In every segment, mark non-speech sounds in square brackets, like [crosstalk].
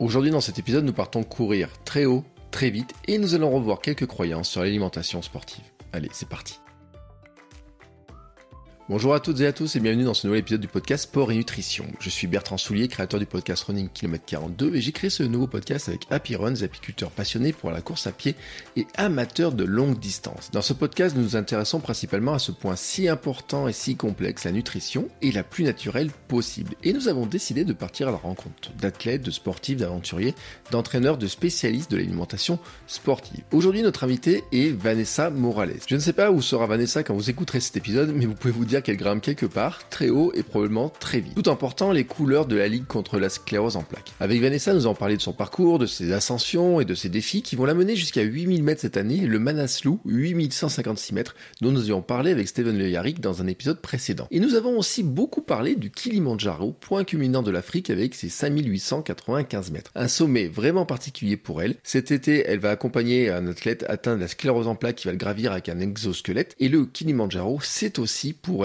Aujourd'hui dans cet épisode nous partons courir très haut, très vite et nous allons revoir quelques croyances sur l'alimentation sportive. Allez, c'est parti. Bonjour à toutes et à tous et bienvenue dans ce nouvel épisode du podcast Sport et Nutrition. Je suis Bertrand Soulier, créateur du podcast Running Km 42 et j'ai créé ce nouveau podcast avec Happy Runs, apiculteurs passionnés pour la course à pied et amateurs de longue distance. Dans ce podcast, nous nous intéressons principalement à ce point si important et si complexe, la nutrition et la plus naturelle possible. Et nous avons décidé de partir à la rencontre d'athlètes, de sportifs, d'aventuriers, d'entraîneurs, de spécialistes de l'alimentation sportive. Aujourd'hui, notre invité est Vanessa Morales. Je ne sais pas où sera Vanessa quand vous écouterez cet épisode, mais vous pouvez vous dire qu'elle grimpe quelque part, très haut et probablement très vite. Tout en portant les couleurs de la Ligue contre la sclérose en plaques. Avec Vanessa, nous allons parler de son parcours, de ses ascensions et de ses défis qui vont l'amener jusqu'à 8000 mètres cette année, le Manaslu, 8156 mètres, dont nous avions parlé avec Steven Le Yarrick dans un épisode précédent. Et nous avons aussi beaucoup parlé du Kilimanjaro, point culminant de l'Afrique avec ses 5895 mètres. Un sommet vraiment particulier pour elle. Cet été, elle va accompagner un athlète atteint de la sclérose en plaques qui va le gravir avec un exosquelette. Et le Kilimanjaro, c'est aussi pour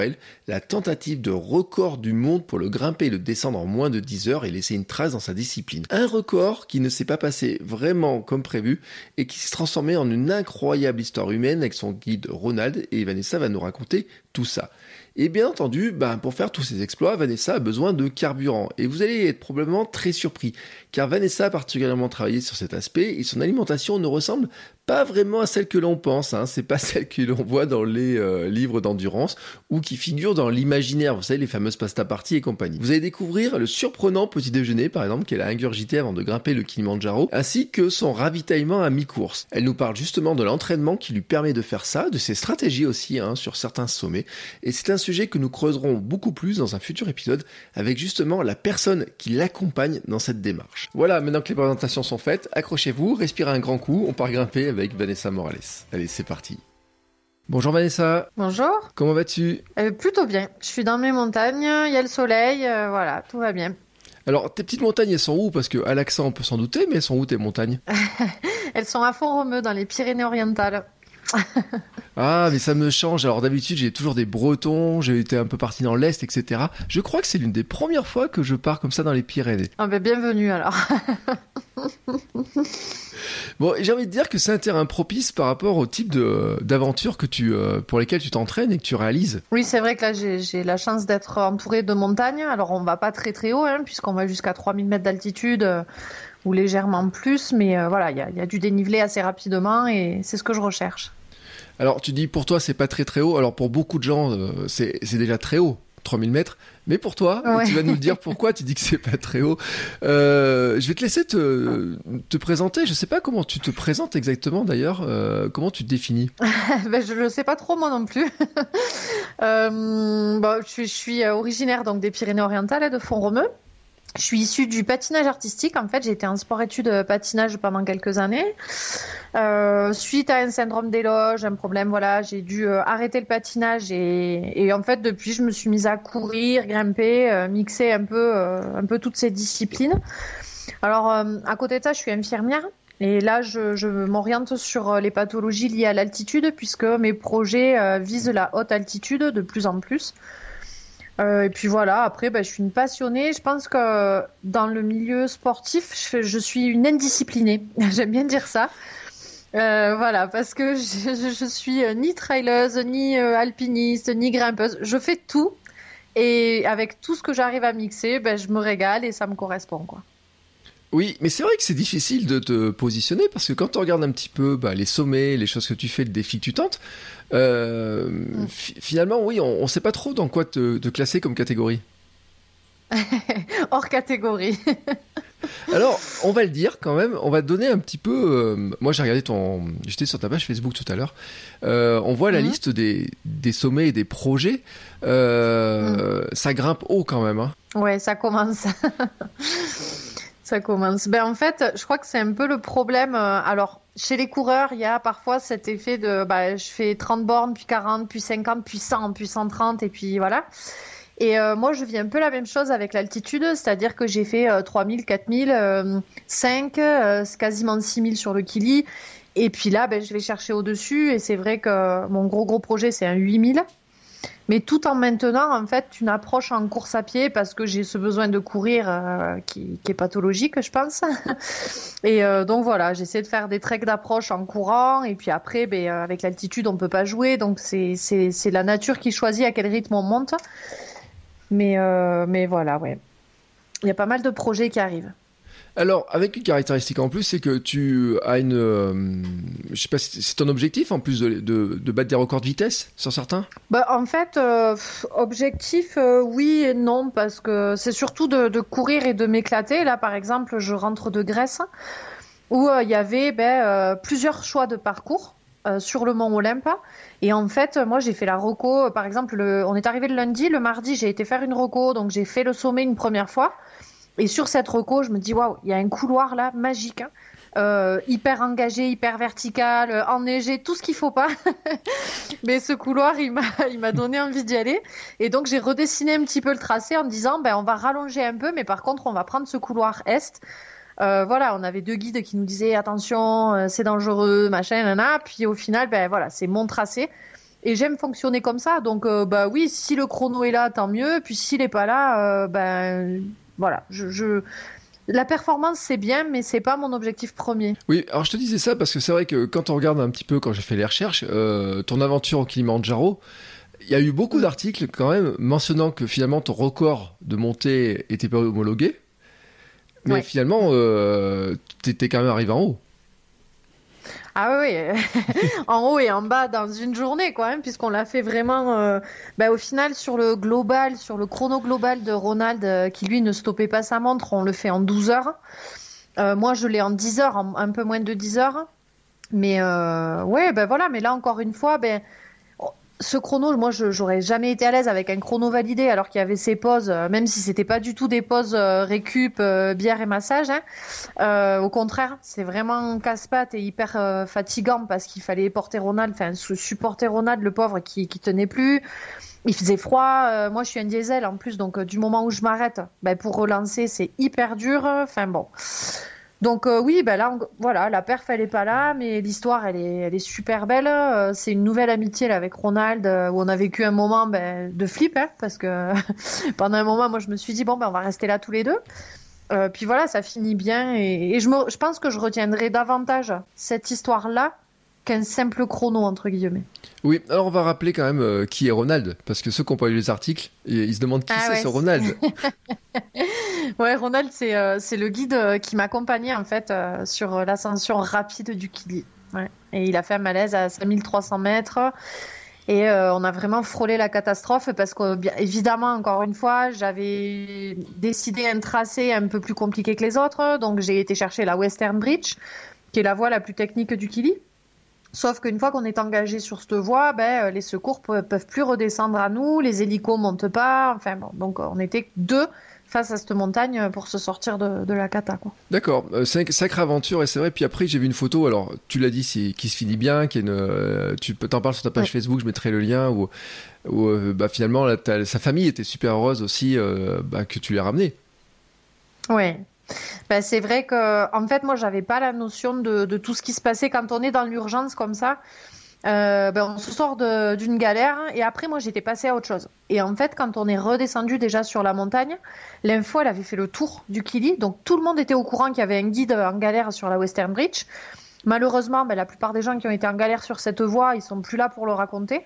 la tentative de record du monde pour le grimper et le descendre en moins de 10 heures et laisser une trace dans sa discipline. Un record qui ne s'est pas passé vraiment comme prévu et qui s'est transformé en une incroyable histoire humaine avec son guide Ronald et Vanessa va nous raconter tout ça. Et bien entendu, ben, pour faire tous ces exploits, Vanessa a besoin de carburant. Et vous allez être probablement très surpris, car Vanessa a particulièrement travaillé sur cet aspect et son alimentation ne ressemble pas vraiment à celle que l'on pense, hein. c'est pas [laughs] celle que l'on voit dans les euh, livres d'endurance ou qui figure dans l'imaginaire, vous savez, les fameuses pasta parties et compagnie. Vous allez découvrir le surprenant petit déjeuner, par exemple, qu'elle a ingurgité avant de grimper le Kilimanjaro, ainsi que son ravitaillement à mi-course. Elle nous parle justement de l'entraînement qui lui permet de faire ça, de ses stratégies aussi hein, sur certains sommets, et c'est un sujet que nous creuserons beaucoup plus dans un futur épisode avec justement la personne qui l'accompagne dans cette démarche. Voilà, maintenant que les présentations sont faites, accrochez-vous, respirez un grand coup, on part grimper avec Vanessa Morales. Allez, c'est parti. Bonjour Vanessa. Bonjour. Comment vas-tu? Euh, Plutôt bien. Je suis dans mes montagnes, il y a le soleil, euh, voilà, tout va bien. Alors, tes petites montagnes, elles sont où? Parce qu'à l'accent, on peut s'en douter, mais elles sont où tes montagnes? [laughs] Elles sont à Font-Romeu, dans les Pyrénées-Orientales. [laughs] ah, mais ça me change. Alors d'habitude, j'ai toujours des Bretons, j'ai été un peu parti dans l'Est, etc. Je crois que c'est l'une des premières fois que je pars comme ça dans les Pyrénées. Ah ben bienvenue alors. [laughs] Bon, j'ai envie de dire que c'est un terrain propice par rapport au type d'aventure que tu, euh, pour lesquelles tu t'entraînes et que tu réalises. Oui, c'est vrai que là, j'ai la chance d'être entouré de montagnes. Alors, on va pas très très haut, hein, puisqu'on va jusqu'à 3000 mètres d'altitude euh, ou légèrement plus, mais euh, voilà, il y a, du dénivelé assez rapidement et c'est ce que je recherche. Alors, tu dis pour toi, c'est pas très très haut. Alors, pour beaucoup de gens, c'est déjà très haut. 3000 mètres. Mais pour toi, tu vas nous dire pourquoi tu dis que c'est pas très haut. Euh, je vais te laisser te, te présenter. Je sais pas comment tu te présentes exactement d'ailleurs. Euh, comment tu te définis [laughs] ben, Je ne sais pas trop moi non plus. [laughs] euh, bon, je, suis, je, suis, originaire donc des Pyrénées-Orientales et de Font-Romeu. Je suis issue du patinage artistique. En fait, j'ai été en sport-études euh, patinage pendant quelques années. Euh, suite à un syndrome d'éloge, un problème, voilà, j'ai dû euh, arrêter le patinage et, et, en fait, depuis, je me suis mise à courir, grimper, mixer un peu, un peu toutes ces disciplines. Alors, à côté de ça, je suis infirmière. Et là, je, je m'oriente sur les pathologies liées à l'altitude, puisque mes projets visent la haute altitude de plus en plus. Euh, et puis voilà, après, bah, je suis une passionnée. Je pense que dans le milieu sportif, je, suis une indisciplinée. [laughs] J'aime bien dire ça. Euh, voilà, parce que je, suis ni traileuse, ni euh, alpiniste, ni grimpeuse. Je fais tout. Et avec tout ce que j'arrive à mixer, ben, je me régale et ça me correspond. quoi. Oui, mais c'est vrai que c'est difficile de te positionner parce que quand on regarde un petit peu bah, les sommets, les choses que tu fais, le défi que tu tentes, euh, mm. finalement, oui, on ne sait pas trop dans quoi te, classer comme catégorie. [laughs] Hors catégorie. [laughs] Alors, on va le dire quand même, on va donner un petit peu. Euh, moi, j'ai regardé ton. J'étais sur ta page Facebook tout à l'heure. Euh, on voit la mm. liste des, des, sommets et des projets. Mm. Ça grimpe haut quand même. Hein. Ouais, ça commence. [laughs] Ça commence. Ben, en fait, je crois que c'est un peu le problème. Euh, alors, chez les coureurs, il y a parfois cet effet de bah, je fais 30 bornes, puis 40, puis 50, puis 100, puis 130, et puis voilà. Et euh, moi, je vis un peu la même chose avec l'altitude, c'est-à-dire que j'ai fait 3000, 4000, 5, c'est quasiment 6000 sur le Kili. Et puis là, ben, je vais chercher au-dessus, et c'est vrai que mon gros gros projet, c'est un 8000. Mais tout en maintenant en fait une approche en course à pied parce que j'ai ce besoin de courir euh, qui, est pathologique, je pense. [laughs] et euh, donc voilà, j'essaie de faire des treks d'approche en courant et puis après, ben, euh, avec l'altitude, on peut pas jouer, donc c'est la nature qui choisit à quel rythme on monte. Mais mais voilà, ouais, il y a pas mal de projets qui arrivent. Alors, avec une caractéristique en plus, c'est que tu as une. Euh, je sais pas c'est ton objectif en plus de, battre des records de vitesse sur certains? Bah, En fait, euh, objectif, euh, oui et non, parce que c'est surtout de, courir et de m'éclater. Là, par exemple, je rentre de Grèce où il y avait ben, plusieurs choix de parcours. sur le mont Olympe. Et en fait, moi, j'ai fait la roco. Par exemple, le... on est arrivé le lundi. Le mardi, j'ai été faire une roco. Donc, j'ai fait le sommet une première fois. Et sur cette reco, je me dis waouh, il y a un couloir là magique. Hein. Euh, hyper engagé, hyper vertical, euh, enneigé, tout ce qu'il faut pas. [laughs] Mais ce couloir, il m'a, il m'a donné envie d'y aller. Et donc j'ai redessiné un petit peu le tracé en me disant, ben on va rallonger un peu, mais par contre on va prendre ce couloir est. Euh, voilà, on avait deux guides qui nous disaient attention, c'est dangereux, machin, nana. Puis au final, ben voilà, c'est mon tracé. Et j'aime fonctionner comme ça. Donc bah oui, si le chrono est là, tant mieux. Puis s'il est pas là, ben voilà, je, la performance c'est bien, mais c'est pas mon objectif premier. Oui, alors je te disais ça parce que c'est vrai que quand on regarde un petit peu, quand j'ai fait les recherches, euh, ton aventure au Kilimanjaro, il y a eu beaucoup d'articles quand même mentionnant que finalement ton record de montée était pas homologué, mais finalement euh, t'étais quand même arrivé en haut. Ah oui, [laughs] en haut et en bas dans une journée, quoi, hein, puisqu'on l'a fait vraiment. Euh, bah, au final, sur le global, sur le chrono global de Ronald, euh, qui lui ne stoppait pas sa montre, on le fait en 12 heures. Euh, moi, je l'ai en 10 heures, un peu moins de 10 heures. Mais ouais, ben voilà. Mais là, encore une fois, ben ce chrono, moi, j'aurais jamais été à l'aise avec un chrono validé alors qu'il y avait ces pauses, euh, même si c'était pas du tout des pauses euh, récup, euh, bière et massage. Hein. au contraire, c'est vraiment casse-pattes et hyper fatigant parce qu'il fallait porter Ronald, enfin supporter Ronald, le pauvre qui qui tenait plus. Il faisait froid. moi, je suis un diesel en plus, donc du moment où je m'arrête, ben, pour relancer, c'est hyper dur. Enfin bon. Donc euh, oui, ben là, voilà, la perf elle est pas là, mais l'histoire elle est, elle super belle. Euh, c'est une nouvelle amitié avec Ronald euh, où on a vécu un moment ben, de flip, hein, parce que [laughs] pendant un moment, moi je me suis dit bon ben on va rester là tous les deux. puis voilà, ça finit bien et, je, pense que je retiendrai davantage cette histoire là qu'un simple chrono entre guillemets. Oui, alors on va rappeler quand même euh, qui est Ronald, parce que ceux qui ont pas lu les articles, ils se demandent qui ah c'est ce Ronald. [laughs] ouais, Ronald, c'est euh, le guide euh, qui m'accompagnait en fait sur l'ascension rapide du Kili. Et il a fait un malaise à 5300 mètres. Et on a vraiment frôlé la catastrophe parce que, évidemment, encore une fois, j'avais décidé un tracé un peu plus compliqué que les autres. Donc, j'ai été chercher la Western Bridge, qui est la voie la plus technique du Kili. Sauf qu'une fois qu'on est engagé sur cette voie, ben, euh, les secours peuvent plus redescendre à nous, les hélicos montent pas. Enfin bon, donc on était deux face à cette montagne pour se sortir de, la cata. D'accord, euh, sacrée aventure et c'est vrai. Puis après j'ai vu une photo, alors tu l'as dit, qui se finit bien, qui est une, euh, tu t'en parles sur ta page Facebook, je mettrai le lien où, bah, finalement sa famille était super heureuse aussi bah, que tu l'aies ramené. Ouais, ben, c'est vrai que, en fait, moi, j'avais pas la notion de, tout ce qui se passait quand on est dans l'urgence comme ça. Euh, ben, on se sort d'une galère et après moi j'étais passée à autre chose. Et en fait quand on est redescendu déjà sur la montagne, l'info elle avait fait le tour du Kili, donc tout le monde était au courant qu'il y avait un guide en galère sur la Western Bridge. Malheureusement, ben, la plupart des gens qui ont été en galère sur cette voie, ils sont plus là pour le raconter.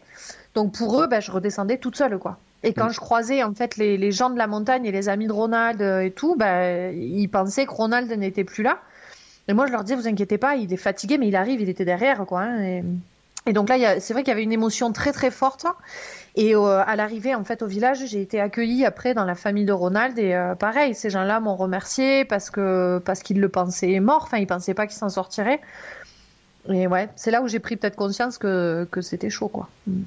Donc pour eux, ben, je redescendais toute seule quoi. Et quand mm. je croisais en fait les, gens de la montagne et les amis de Ronald euh, et tout, bah, ils pensaient que Ronald n'était plus là. Et moi, je leur disais, vous inquiétez pas, il est fatigué, mais il arrive, il était derrière, quoi. Hein, et, donc là, c'est vrai qu'il y avait une émotion très très forte. Et euh, à l'arrivée, en fait, au village, j'ai été accueillie après dans la famille de Ronald. Et euh, pareil, ces gens-là m'ont remercié parce que parce qu'ils le pensaient mort. Enfin, ils pensaient pas qu'il s'en sortirait. Et ouais, c'est là où j'ai pris peut-être conscience que, que c'était chaud, quoi. Mm.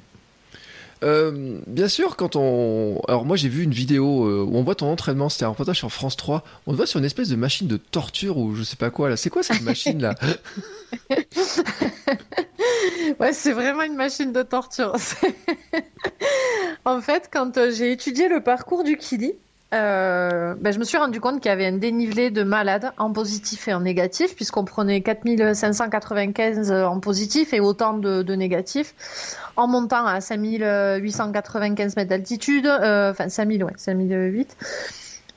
Euh, bien sûr, quand on. Alors, moi, j'ai vu une vidéo euh, où on voit ton entraînement. C'était un reportage sur France 3. On te voit sur une espèce de machine de torture ou je sais pas quoi là. C'est quoi cette machine là? [laughs] Ouais, c'est vraiment une machine de torture. [laughs] en fait, quand euh, j'ai étudié le parcours du Kili, euh, ben, je me suis rendu compte qu'il y avait un dénivelé de malades en positif et en négatif, puisqu'on prenait 4595 en positif et autant de, de négatifs, en montant à 5895 mètres d'altitude, euh, enfin 5000, ouais, 5008.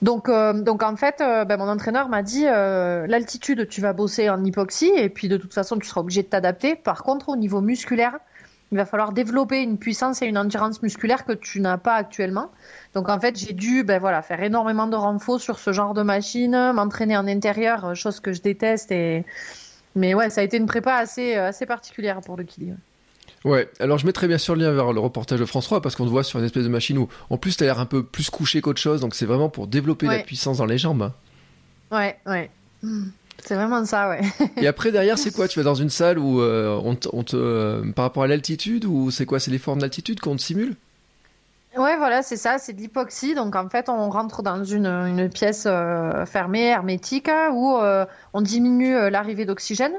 Donc, euh, donc en fait, ben, mon entraîneur m'a dit l'altitude, tu vas bosser en hypoxie et puis de toute façon, tu seras obligé de t'adapter. Par contre, au niveau musculaire, il va falloir développer une puissance et une endurance musculaire que tu n'as pas actuellement. Donc en fait, j'ai dû ben, voilà, faire énormément de renfort sur ce genre de machine, m'entraîner en intérieur, chose que je déteste. Et... Mais ouais, ça a été une prépa assez, assez particulière pour le Kili. Ouais, alors je mettrai bien sûr le lien vers le reportage de France 3 parce qu'on te voit sur une espèce de machine où en plus t'as l'air un peu plus couché qu'autre chose, donc c'est vraiment pour développer la puissance dans les jambes. Ouais, ouais. C'est vraiment ça, ouais. [laughs] Et après, derrière, c'est quoi? Tu vas dans une salle où euh, on, te, euh, par rapport à l'altitude ou c'est quoi? C'est les formes d'altitude qu'on te simule? Ouais, voilà, c'est ça, c'est de l'hypoxie. Donc en fait, on rentre dans une, une pièce euh, fermée, hermétique, où on diminue l'arrivée d'oxygène.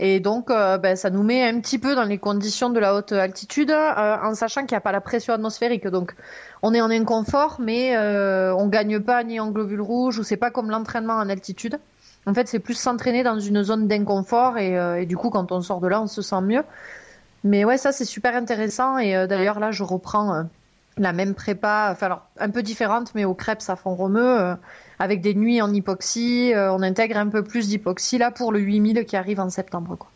Et donc, ben, ça nous met un petit peu dans les conditions de la haute altitude, en sachant qu'il n'y a pas la pression atmosphérique. Donc, on est en inconfort, mais on gagne pas ni en globules rouges, ou c'est pas comme l'entraînement en altitude. En fait, c'est plus s'entraîner dans une zone d'inconfort, et, et, du coup, quand on sort de là, on se sent mieux. Mais ouais, ça, c'est super intéressant. Et d'ailleurs, là, je reprends la même prépa, enfin, alors, un peu différente, mais au crêpes à fond romeux avec des nuits en hypoxie. Euh, on intègre un peu plus d'hypoxie là pour le 8000 qui arrive en septembre. Quoi.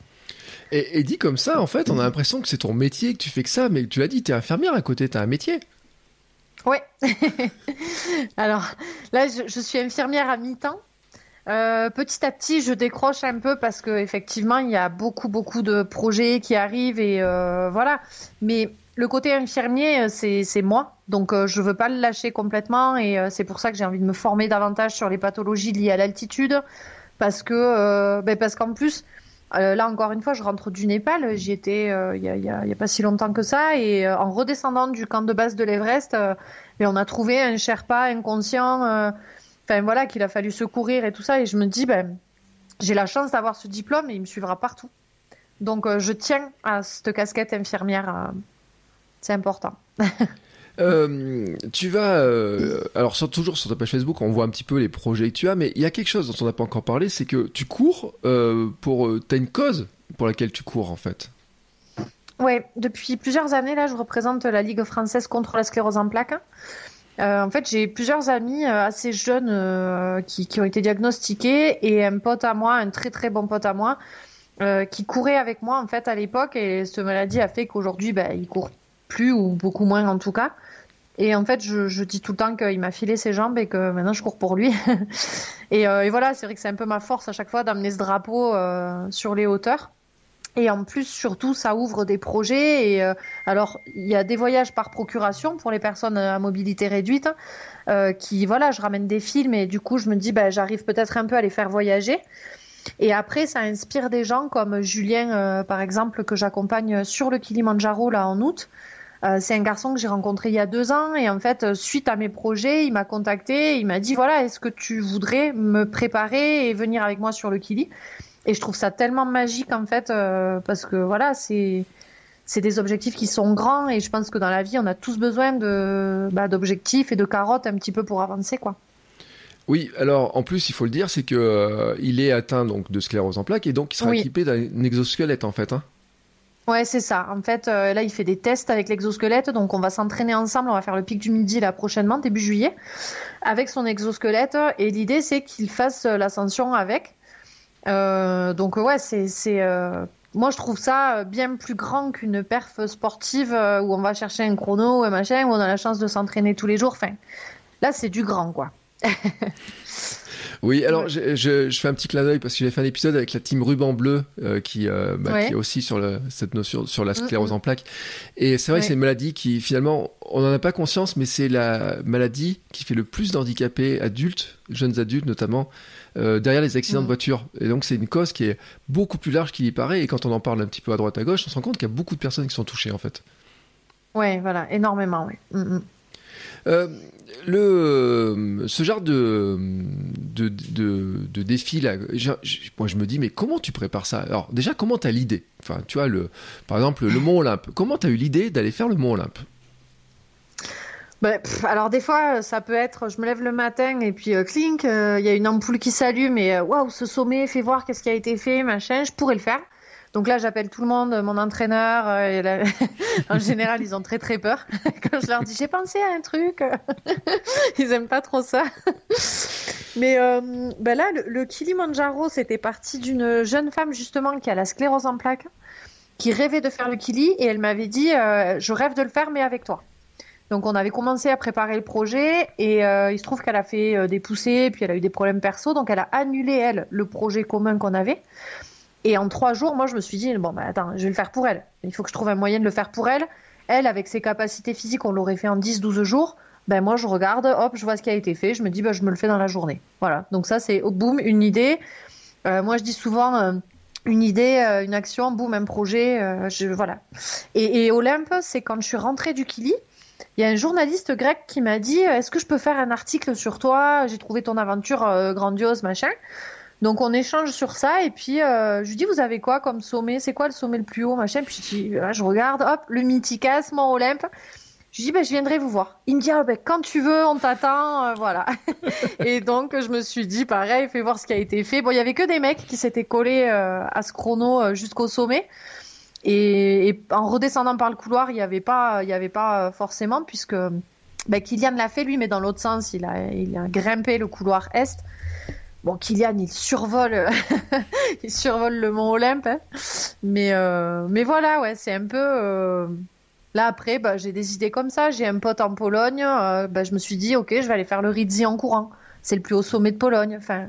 Et, dit comme ça, en fait, on a l'impression que c'est ton métier, que tu fais que ça, mais tu l'as dit, tu es infirmière à côté, tu as un métier. Ouais. [laughs] Alors là, je, suis infirmière à mi-temps. Euh, petit à petit, je décroche un peu parce que effectivement, il y a beaucoup beaucoup de projets qui arrivent et euh, voilà. Mais le côté infirmier, c'est moi. Donc euh, je veux pas le lâcher complètement et euh, c'est pour ça que j'ai envie de me former davantage sur les pathologies liées à l'altitude parce que euh, ben parce qu'en plus là encore une fois je rentre du Népal, j'y étais il y a, y, a, pas si longtemps que ça et en redescendant du camp de base de l'Everest, ben, on a trouvé un Sherpa inconscient, enfin voilà qu'il a fallu secourir et tout ça et je me dis ben j'ai la chance d'avoir ce diplôme et il me suivra partout. Donc je tiens à cette casquette infirmière, c'est important. [laughs] Euh, tu vas, euh, alors toujours sur ta page Facebook, on voit un petit peu les projets que tu as, mais il y a quelque chose dont on n'a pas encore parlé, c'est que tu cours euh, pour, t'as une cause pour laquelle tu cours en fait. Ouais, depuis plusieurs années là, je représente la Ligue française contre la sclérose en plaques. En fait, j'ai plusieurs amis assez jeunes qui, qui, ont été diagnostiqués et un pote à moi, un très très bon pote à moi, qui courait avec moi en fait à l'époque et cette maladie a fait qu'aujourd'hui, bah, il court plus ou beaucoup moins en tout cas. Et en fait, je, dis tout le temps qu'il m'a filé ses jambes et que maintenant je cours pour lui. [laughs] Euh, et, voilà, c'est vrai que c'est un peu ma force à chaque fois d'amener ce drapeau euh, sur les hauteurs. Et en plus, surtout, ça ouvre des projets. Et euh, alors, il y a des voyages par procuration pour les personnes à mobilité réduite. qui, voilà, je ramène des films et du coup, je me dis, bah, j'arrive peut-être un peu à les faire voyager. Et après, ça inspire des gens comme Julien, par exemple, que j'accompagne sur le Kilimanjaro là en août. Euh, c'est un garçon que j'ai rencontré il y a deux ans et en fait, euh, suite à mes projets, il m'a contacté, il m'a dit voilà, est-ce que tu voudrais me préparer et venir avec moi sur le Kili? Et je trouve ça tellement magique en fait euh, parce que voilà, c'est c'est des objectifs qui sont grands et je pense que dans la vie, on a tous besoin de bah, d'objectifs et de carottes un petit peu pour avancer quoi. Oui, alors en plus il faut le dire, c'est que il est atteint donc de sclérose en plaques et donc il sera équipé d'un exosquelette en fait. Hein. Ouais, c'est ça. En fait, euh, là, il fait des tests avec l'exosquelette, donc on va s'entraîner ensemble. On va faire le pic du midi là prochainement, début juillet, avec son exosquelette. Et l'idée, c'est qu'il fasse euh, l'ascension avec. Euh, donc ouais, c'est, c'est moi je trouve ça bien plus grand qu'une perf sportive où on va chercher un chrono ou un machin, où on a la chance de s'entraîner tous les jours. Enfin, là, c'est du grand, quoi. [laughs] Oui, alors je, fais un petit clin d'œil parce que j'ai fait un épisode avec la team Ruban Bleu euh, qui, euh, bah, qui est aussi sur cette notion sur la sclérose en plaques. Et c'est vrai que c'est une maladie qui finalement on n'en a pas conscience, mais c'est la maladie qui fait le plus d'handicapés adultes, jeunes adultes notamment. Euh, derrière les accidents de mm. voiture. Et donc c'est une cause qui est beaucoup plus large qu'il y paraît. Et quand on en parle un petit peu à droite à gauche, on se rend compte qu'il y a beaucoup de personnes qui sont touchées en fait. Ouais, voilà, énormément, oui. Mm. Euh, ce genre de, défi là, moi je me dis, mais comment tu prépares ça? Alors, déjà, comment tu as l'idée? Enfin, tu vois, le, par exemple, le Mont Olympe. Comment tu as eu l'idée d'aller faire le Mont Olympe? Bah, alors des fois, ça peut être, je me lève le matin et puis euh, clink, euh, il y a une ampoule qui s'allume et waouh, ce sommet, fais voir qu'est-ce qui a été fait, machin, je pourrais le faire. Donc là, j'appelle tout le monde, mon entraîneur. Et [laughs] en général, ils ont très très peur [laughs] quand je leur dis j'ai pensé à un truc. [laughs] ils aiment pas trop ça. Mais ben là, le, le Kilimanjaro, c'était parti d'une jeune femme justement qui a la sclérose en plaques, qui rêvait de faire le Kili et elle m'avait dit je rêve de le faire mais avec toi. Donc on avait commencé à préparer le projet et euh, il se trouve qu'elle a fait euh, des poussées, puis elle a eu des problèmes perso, donc elle a annulé elle le projet commun qu'on avait. Et en trois jours, moi je me suis dit bon bah attends, je vais le faire pour elle. Il faut que je trouve un moyen de le faire pour elle. Elle, avec ses capacités physiques, on l'aurait fait en 10-12 jours. Ben moi je regarde, hop, je vois ce qui a été fait, je me dis bah je me le fais dans la journée. Voilà. Donc ça c'est au boum une idée. Euh, moi je dis souvent une idée, une action, boum, un projet, je, voilà. Et, et Olympe, c'est quand je suis rentrée du Kili, il y a un journaliste grec qui m'a dit Est-ce que je peux faire un article sur toi? J'ai trouvé ton aventure euh, grandiose, machin. Donc on échange sur ça et puis euh, je lui dis vous avez quoi comme sommet? C'est quoi le sommet le plus haut machin? Puis je, dis, je regarde, hop, le Mythicas, Mont Olympe. Je lui dis ben, je viendrai vous voir. Il me dit ah, ben, quand tu veux, on t'attend, euh, voilà. [laughs] et donc je me suis dit pareil, fais voir ce qui a été fait. Bon, il y avait que des mecs qui s'étaient collés à ce chrono jusqu'au sommet. Et, en redescendant par le couloir, il n'y avait pas, il y avait pas forcément puisque ben, Kylian l'a fait lui, mais dans l'autre sens, il a grimpé le couloir est. Bon, Kylian, il survole, [laughs] il survole le mont Olympe, hein. mais euh, mais voilà, ouais, c'est un peu. Euh, là après, bah, j'ai des idées comme ça. J'ai un pote en Pologne, euh, bah, je me suis dit, ok, je vais aller faire le Rizzi en courant. C'est le plus haut sommet de Pologne. Enfin,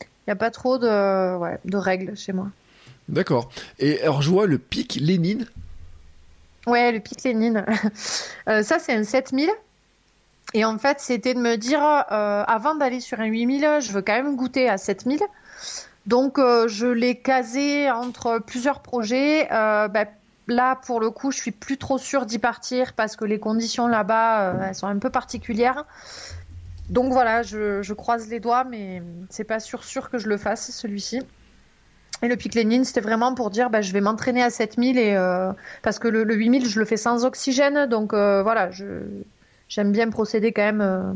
il n'y a pas trop de, ouais, de règles chez moi. D'accord. Et alors je vois le pic Lénine. Ouais, le pic Lénine. [laughs] Ça, c'est un 7000. Et en fait, c'était de me dire, euh, avant d'aller sur un 8000, je veux quand même goûter à 7000. Donc, euh, je l'ai casé entre plusieurs projets. Bah, là, pour le coup, je suis plus trop sûre d'y partir parce que les conditions là-bas, elles sont un peu particulières. Donc voilà, je, je croise les doigts, mais c'est pas sûr sûr que je le fasse celui-ci. Et le pic Lénine, c'était vraiment pour dire, bah, je vais m'entraîner à 7000 et euh, parce que le, 8000, je le fais sans oxygène, donc euh, voilà, j'aime bien procéder quand même euh,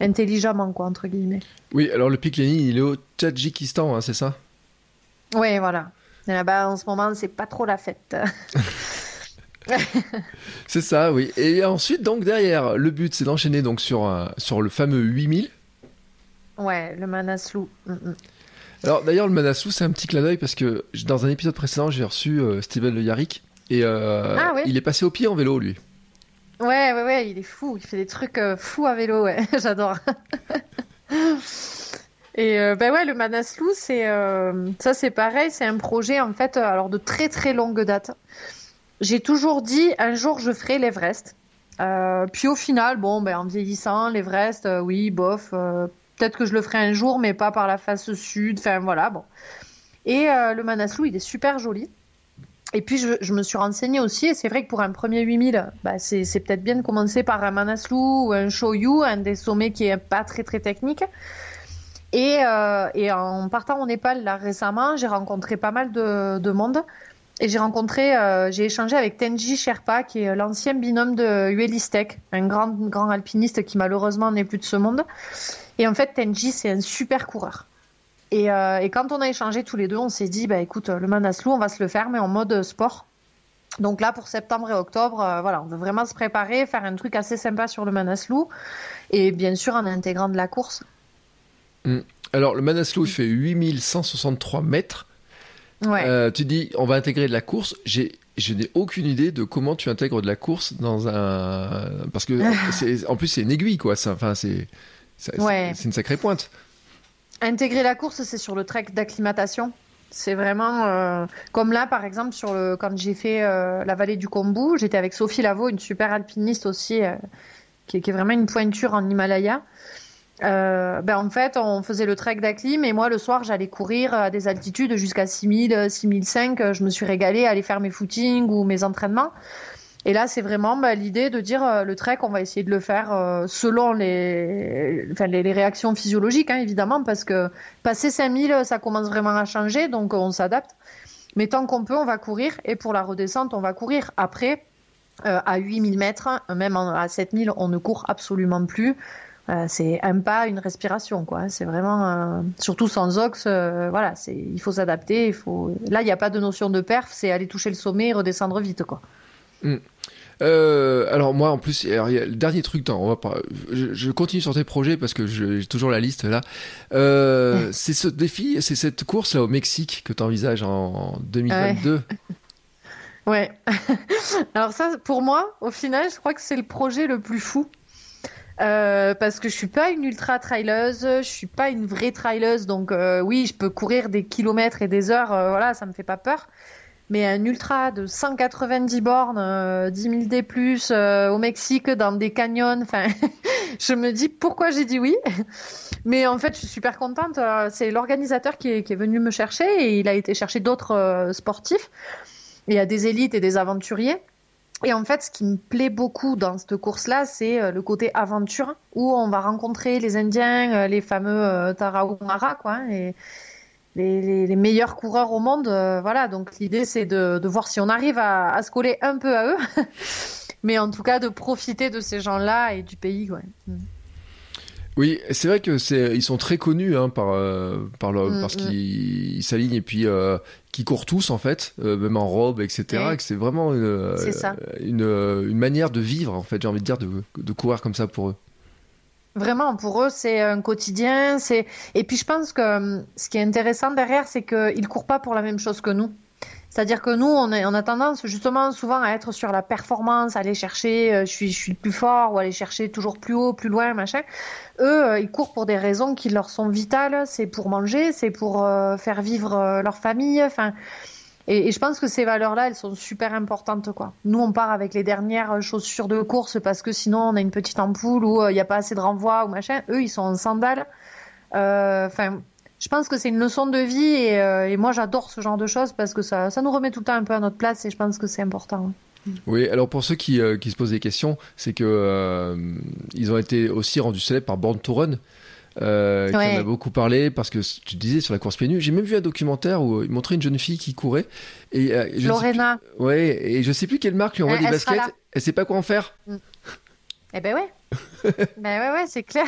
intelligemment, quoi, entre guillemets. Oui, alors le pic Lénine, il est au Tadjikistan, hein, c'est ça? Oui, voilà. là-bas, en ce moment, c'est pas trop la fête. [laughs] c'est ça, oui. Et ensuite, donc derrière, le but, c'est d'enchaîner donc sur, sur le fameux 8000. Ouais, le Manaslu. Mm, mm. Alors d'ailleurs, le Manaslu, c'est un petit clin d'œil parce que dans un épisode précédent, j'ai reçu euh, Steven Le Yarrick et euh, ah il est passé au pied en vélo, lui. Ouais, ouais, ouais, il est fou. Il fait des trucs euh, fous à vélo, ouais. [laughs] J'adore. et ben ouais, le Manaslu, c'est ça, c'est pareil. C'est un projet en fait, alors de très très longue date. J'ai toujours dit un jour je ferai l'Everest. puis au final, bon, ben en vieillissant, l'Everest, oui, bof, Peut-être que je le ferai un jour, mais pas par la face sud. Enfin, voilà, bon. Et euh, le Manaslu, il est super joli. Et puis, je, me suis renseignée aussi, et c'est vrai que pour un premier 8000, bah, c'est, peut-être bien de commencer par un Manaslu ou un Shoyu, un des sommets qui est pas très très technique. Et, euh, et en partant au Népal, là, récemment, j'ai rencontré pas mal de, de monde. Et j'ai rencontré, euh, j'ai échangé avec Tenji Sherpa, qui est l'ancien binôme de Uelistek, un grand, grand alpiniste qui malheureusement n'est plus de ce monde. Et en fait, Tenji, c'est un super coureur. Euh, et, quand on a échangé tous les deux, on s'est dit, bah écoute, le Manaslu, on va se le faire, mais en mode sport. Donc là, pour septembre et octobre, euh, voilà, on veut vraiment se préparer, faire un truc assez sympa sur le Manaslu, et bien sûr en intégrant de la course. Hmm. Alors, le Manaslu, il fait 8163 mètres. Ouais. Euh, tu dis, on va intégrer de la course. J'ai je n'ai aucune idée de comment tu intègres de la course dans un parce que [laughs] en plus c'est une aiguille quoi enfin c'est c'est une sacrée pointe. Intégrer la course, c'est sur le trek d'acclimatation. C'est vraiment euh, comme là, par exemple, sur le, quand j'ai fait euh, la vallée du Kombu, j'étais avec Sophie Lavaux, une super alpiniste aussi, euh, qui, est vraiment une pointure en Himalaya. ben en fait, on faisait le trek d'acclim et moi, le soir, j'allais courir à des altitudes jusqu'à 6000, 6005. Je me suis régalée à aller faire mes footings ou mes entraînements. Et là, c'est vraiment bah, l'idée de dire euh, le trek, on va essayer de le faire euh, selon les, enfin, les, réactions physiologiques, hein, évidemment, parce que passer 5000, ça commence vraiment à changer, donc on s'adapte. Mais tant qu'on peut, on va courir, et pour la redescente, on va courir. Après, à 8000 mètres, même à 7000, on ne court absolument plus. c'est un pas, une respiration, quoi. C'est vraiment, surtout sans ox, voilà, il faut s'adapter. Là, il n'y a pas de notion de perf, c'est aller toucher le sommet et redescendre vite, quoi. Mm. Euh, alors moi en plus, il y a le dernier truc, on va pas, je, continue sur tes projets parce que j'ai toujours la liste là. Euh, c'est ce défi, c'est cette course là au Mexique que tu envisages en 2022. Ouais. [laughs] [laughs] alors ça, pour moi, au final, je crois que c'est le projet le plus fou. Euh, parce que je suis pas une ultra traileuse, je suis pas une vraie traileuse, donc oui, je peux courir des kilomètres et des heures, voilà, ça me fait pas peur mais un ultra de 190 bornes, 10 euh, 000 D+, euh, au Mexique, dans des canyons, enfin, [laughs] je me dis pourquoi j'ai dit oui. Mais en fait, je suis super contente. Euh, c'est l'organisateur qui est, venu me chercher et il a été chercher d'autres sportifs. Il y a des élites et des aventuriers. Et en fait, ce qui me plaît beaucoup dans cette course-là, c'est le côté aventure, où on va rencontrer les Indiens, les fameux Tarahumara, quoi. Et, les, meilleurs coureurs au monde. Euh, voilà, donc l'idée c'est de, voir si on arrive à, se coller un peu à eux, [laughs] mais en tout cas de profiter de ces gens-là et du pays. Mm. Oui, c'est vrai que c'est ils sont très connus hein, par euh, par mm, parce mm. qu'ils s'alignent et puis euh, qui courent tous en fait, même en robe, etc. que c'est vraiment une, une, manière de vivre en fait. J'ai envie de dire de courir comme ça pour eux. Vraiment, pour eux, c'est un quotidien. C'est et puis je pense que hum, ce qui est intéressant derrière, c'est qu'ils courent pas pour la même chose que nous. C'est-à-dire que nous, on, on a tendance justement souvent à être sur la performance, aller chercher, euh, je suis, je suis le plus fort, ou aller chercher toujours plus haut, plus loin, machin. Eux, euh, ils courent pour des raisons qui leur sont vitales. C'est pour manger, c'est pour euh, faire vivre leur famille. Enfin, et, je pense que ces valeurs-là, elles sont super importantes, quoi. Nous, on part avec les dernières chaussures de course parce que sinon, on a une petite ampoule ou euh, il n'y a pas assez de renvoi ou machin. Eux, ils sont en sandales. Euh, enfin, je pense que c'est une leçon de vie et, euh, et moi, j'adore ce genre de choses parce que ça, ça nous remet tout le temps un peu à notre place et je pense que c'est important. Oui, alors pour ceux qui, qui se posent des questions, c'est que ils ont été aussi rendus célèbres par Born to euh, qui en a beaucoup parlé parce que tu disais sur la course pieds nus. J'ai même vu un documentaire où il montrait une jeune fille qui courait. Et, euh, Lorena. ouais, et je sais plus quelle marque lui envoie des baskets. Elle sait pas quoi en faire. Mm. Eh ben ouais. [laughs] ben ouais, ouais, c'est clair.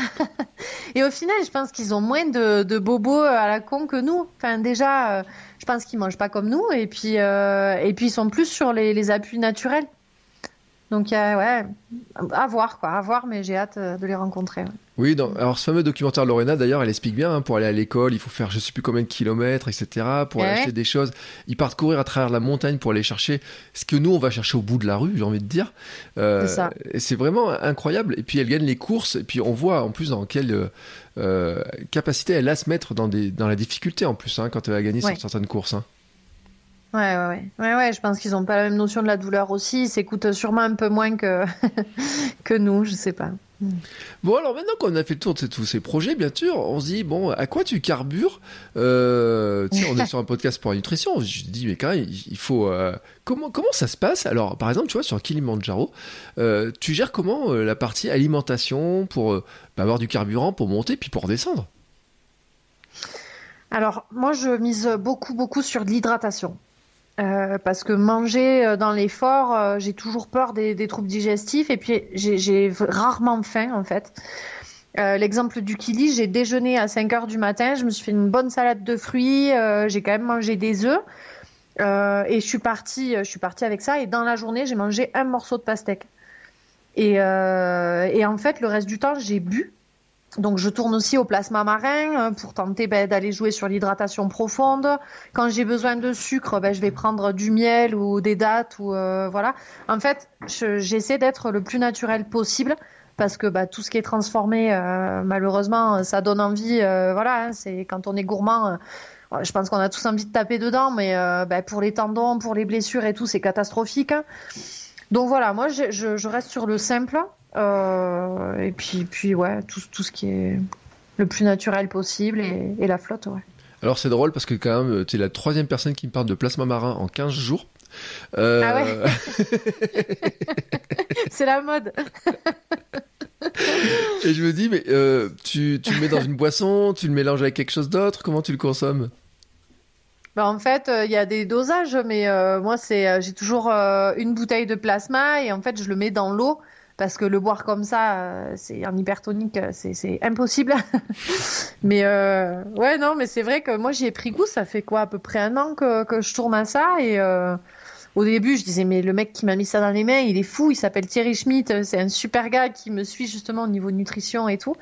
et au final, je pense qu'ils ont moins de, de, bobos à la con que nous. Enfin, déjà, euh, je pense qu'ils mangent pas comme nous. Et puis, euh, et puis ils sont plus sur les, les appuis naturels. Donc, ouais, à voir, quoi, à voir, mais j'ai hâte de les rencontrer. Oui, alors ce fameux documentaire Lorena, d'ailleurs, elle explique bien, hein, pour aller à l'école, il faut faire je sais plus combien de kilomètres, etc., pour aller acheter des choses. Ils partent courir à travers la montagne pour aller chercher ce que nous, on va chercher au bout de la rue, j'ai envie de dire. Euh, c'est vraiment incroyable. Et puis elle gagne les courses, et puis on voit en plus dans quelle euh, capacité elle a à se mettre dans, des, dans la difficulté en plus, hein, quand elle a gagné sur certaines courses. Hein. Ouais, ouais, ouais. je pense qu'ils n'ont pas la même notion de la douleur aussi. Ils s'écoutent sûrement un peu moins que, [laughs] que nous, je sais pas. Bon, alors maintenant qu'on a fait le tour de tous ces projets, bien sûr, on se dit, bon, à quoi tu carbures euh, On est sur un podcast pour la nutrition. Je dis, mais quand même, il faut. Euh, comment, comment ça se passe? Alors, par exemple, tu vois, sur Kilimanjaro, euh, tu gères comment la partie alimentation pour bah, avoir du carburant pour monter puis pour descendre alors, moi, je mise beaucoup, beaucoup sur l'hydratation. Euh, parce que manger euh, dans l'effort, euh, j'ai toujours peur des, troubles digestifs et puis j'ai rarement faim en fait. L'exemple du kili, j'ai déjeuné à 5 heures du matin, je me suis fait une bonne salade de fruits, j'ai quand même mangé des œufs et je suis partie, je suis avec ça et dans la journée j'ai mangé un morceau de pastèque. Et en fait le reste du temps j'ai bu donc je tourne aussi au plasma marin euh, pour tenter ben, d'aller jouer sur l'hydratation profonde. Quand j'ai besoin de sucre, ben, je vais prendre du miel ou des dattes ou euh, voilà. En fait, j'essaie d'être le plus naturel possible parce que ben, tout ce qui est transformé, euh, malheureusement, ça donne envie. voilà, hein, c'est quand on est gourmand. je pense qu'on a tous envie de taper dedans, mais pour les tendons, pour les blessures et tout, c'est catastrophique. Hein. Donc voilà, moi je, reste sur le simple. Euh, et puis, puis ouais, tout, tout, ce qui est le plus naturel possible et, et la flotte, ouais. Alors c'est drôle parce que quand même, tu es la troisième personne qui me parle de plasma marin en 15 jours. Euh... Ah ouais [laughs] C'est la mode Et je me dis, mais euh, tu, tu le mets dans une boisson, tu le mélanges avec quelque chose d'autre, comment tu le consommes? Bah, en fait, il y a des dosages, mais moi, c'est, j'ai toujours une bouteille de plasma et en fait, je le mets dans l'eau parce que le boire comme ça, euh, c'est un hypertonique, euh, c'est impossible. [laughs] mais euh, ouais, non, mais c'est vrai que moi j'y ai pris goût. Ça fait quoi, à peu près un an que, je tourne à ça et au début, je disais, mais le mec qui m'a mis ça dans les mains, il est fou, il s'appelle Thierry Schmidt, c'est un super gars qui me suit justement au niveau nutrition et tout.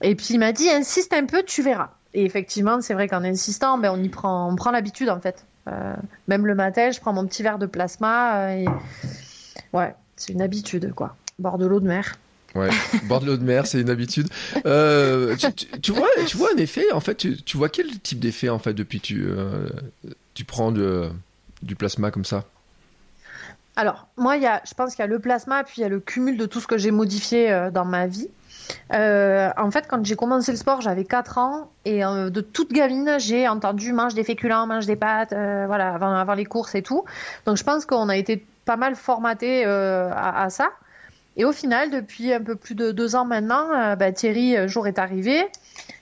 Et puis il m'a dit, insiste un peu, tu verras. Et effectivement, c'est vrai qu'en insistant, ben, on y prend, prend l'habitude en fait. même le matin, je prends mon petit verre de plasma ouais, c'est une habitude, quoi. Bord de l'eau de mer. Ouais, bord de l'eau de mer, c'est une habitude. Euh, tu, vois, tu vois un effet, en fait, tu, vois quel type d'effet, en fait, depuis que tu, euh, tu prends du plasma comme ça? Alors, moi, y a, je pense qu'il y a le plasma, puis il y a le cumul de tout ce que j'ai modifié euh, dans ma vie. en fait, quand j'ai commencé le sport, j'avais 4 ans et de toute gamine, j'ai entendu mange des féculents, mange des pâtes, voilà, avant, avant, les courses et tout. Donc, je pense qu'on a été pas mal formaté à, ça. Et au final, depuis un peu plus de deux ans maintenant, euh, bah, Thierry euh, Jour est arrivé.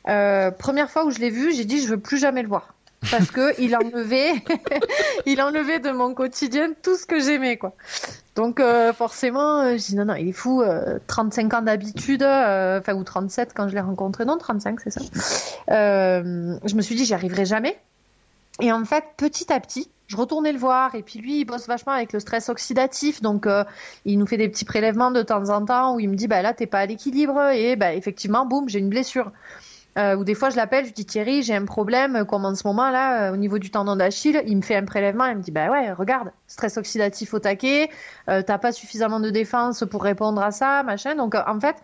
première fois où je l'ai vu, j'ai dit je veux plus jamais le voir parce que il enlevait, [laughs] il enlevait de mon quotidien tout ce que j'aimais quoi. Donc forcément, je dis non non, il est fou, 35 ans d'habitude, enfin ou 37 quand je l'ai rencontré, non 35 c'est ça. je me suis dit j'y arriverai jamais. Et en fait, petit à petit, je retournais le voir. Et puis lui il bosse vachement avec le stress oxydatif. Donc euh, il nous fait des petits prélèvements de temps en temps où il me dit bah là t'es pas à l'équilibre. Et bah effectivement boum j'ai une blessure. Euh, ou des fois je l'appelle je dis Thierry j'ai un problème comme en ce moment là euh, au niveau du tendon d'Achille. Il me fait un prélèvement. Il me dit bah ouais regarde stress oxydatif au taquet. T'as pas suffisamment de défense pour répondre à ça machin. Donc en fait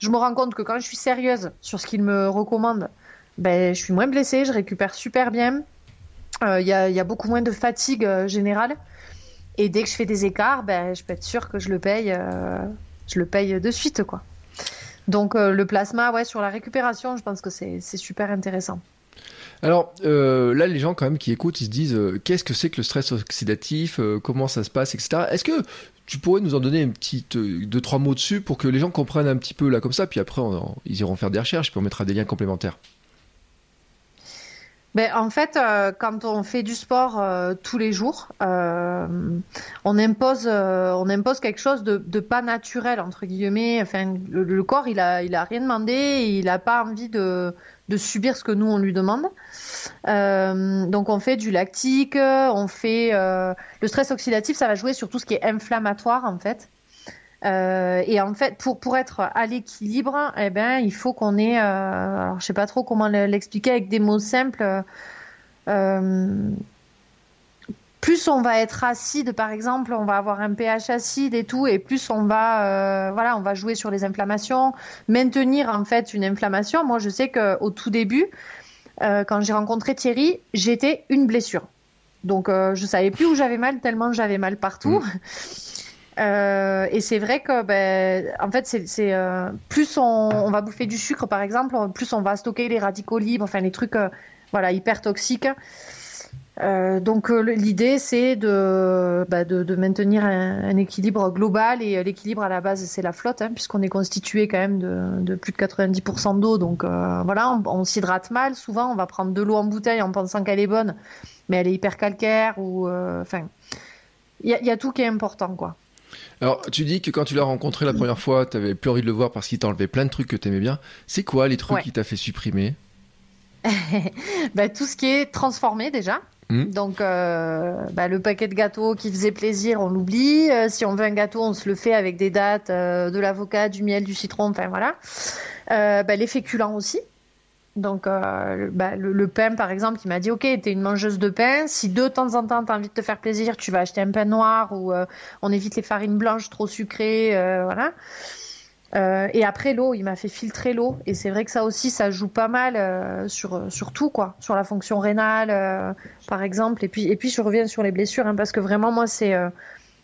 je me rends compte que quand je suis sérieuse sur ce qu'il me recommande ben je suis moins blessée je récupère super bien il y, a, beaucoup moins de fatigue euh, générale. Et dès que je fais des écarts, ben, je peux être sûre que je le paye, euh, je le paye de suite, quoi. Donc le plasma, ouais, sur la récupération, je pense que c'est super intéressant. Alors là, les gens quand même qui écoutent, ils se disent qu'est-ce que c'est que le stress oxydatif, comment ça se passe, etc. Est-ce que tu pourrais nous en donner une petite deux trois mots dessus pour que les gens comprennent un petit peu là comme ça, puis après ils iront faire des recherches, puis on mettra des liens complémentaires. Ben, en fait, euh, quand on fait du sport euh, tous les jours, euh, on impose, on impose quelque chose de, de, pas naturel entre guillemets. Enfin, le, corps, il a, il a rien demandé, il a pas envie de, de subir ce que nous on lui demande. donc, on fait du lactique, on fait le stress oxydatif, ça va jouer sur tout ce qui est inflammatoire en fait. Euh, et en fait, pour, pour être à l'équilibre, eh ben, il faut qu'on ait, euh, alors je sais pas trop comment l'expliquer avec des mots simples. Euh, plus on va être acide, par exemple, on va avoir un pH acide et tout, et plus on va, voilà, on va jouer sur les inflammations, maintenir en fait une inflammation. Moi, je sais que au tout début, quand j'ai rencontré Thierry, j'étais une blessure. Donc, je savais plus où j'avais mal tellement j'avais mal partout. Mm. [laughs] Euh, et c'est vrai que, ben, en fait, c'est euh, plus on, va bouffer du sucre, par exemple, plus on va stocker les radicaux libres, enfin les trucs, euh, voilà, hyper toxiques. donc l'idée, c'est de, bah, de, maintenir un, équilibre global et l'équilibre à la base, c'est la flotte, hein, puisqu'on est constitué quand même de, de plus de 90% d'eau. Donc voilà, on, s'hydrate mal. Souvent, on va prendre de l'eau en bouteille en pensant qu'elle est bonne, mais elle est hyper calcaire ou, enfin, il y, y a tout qui est important, quoi. Alors, tu dis que quand tu l'as rencontré la première fois, tu avais plus envie de le voir parce qu'il t'enlevait plein de trucs que tu aimais bien. C'est quoi les trucs qui t'a fait supprimer? [laughs] Bah, Tout ce qui est transformé déjà. Hmm. Donc, euh, bah, le paquet de gâteaux qui faisait plaisir, on l'oublie. Euh, si on veut un gâteau, on se le fait avec des dates, euh, de l'avocat, du miel, du citron, enfin voilà. Bah, les féculents aussi. Donc, euh, bah, le, pain, par exemple, il m'a dit, OK, t'es une mangeuse de pain. Si de temps en temps, t'as envie de te faire plaisir, tu vas acheter un pain noir ou euh, on évite les farines blanches trop sucrées, euh, voilà. et après l'eau, il m'a fait filtrer l'eau. Et c'est vrai que ça aussi, ça joue pas mal sur, sur tout, quoi. Sur la fonction rénale, par exemple. Et puis, et puis, je reviens sur les blessures, hein, parce que vraiment, moi, c'est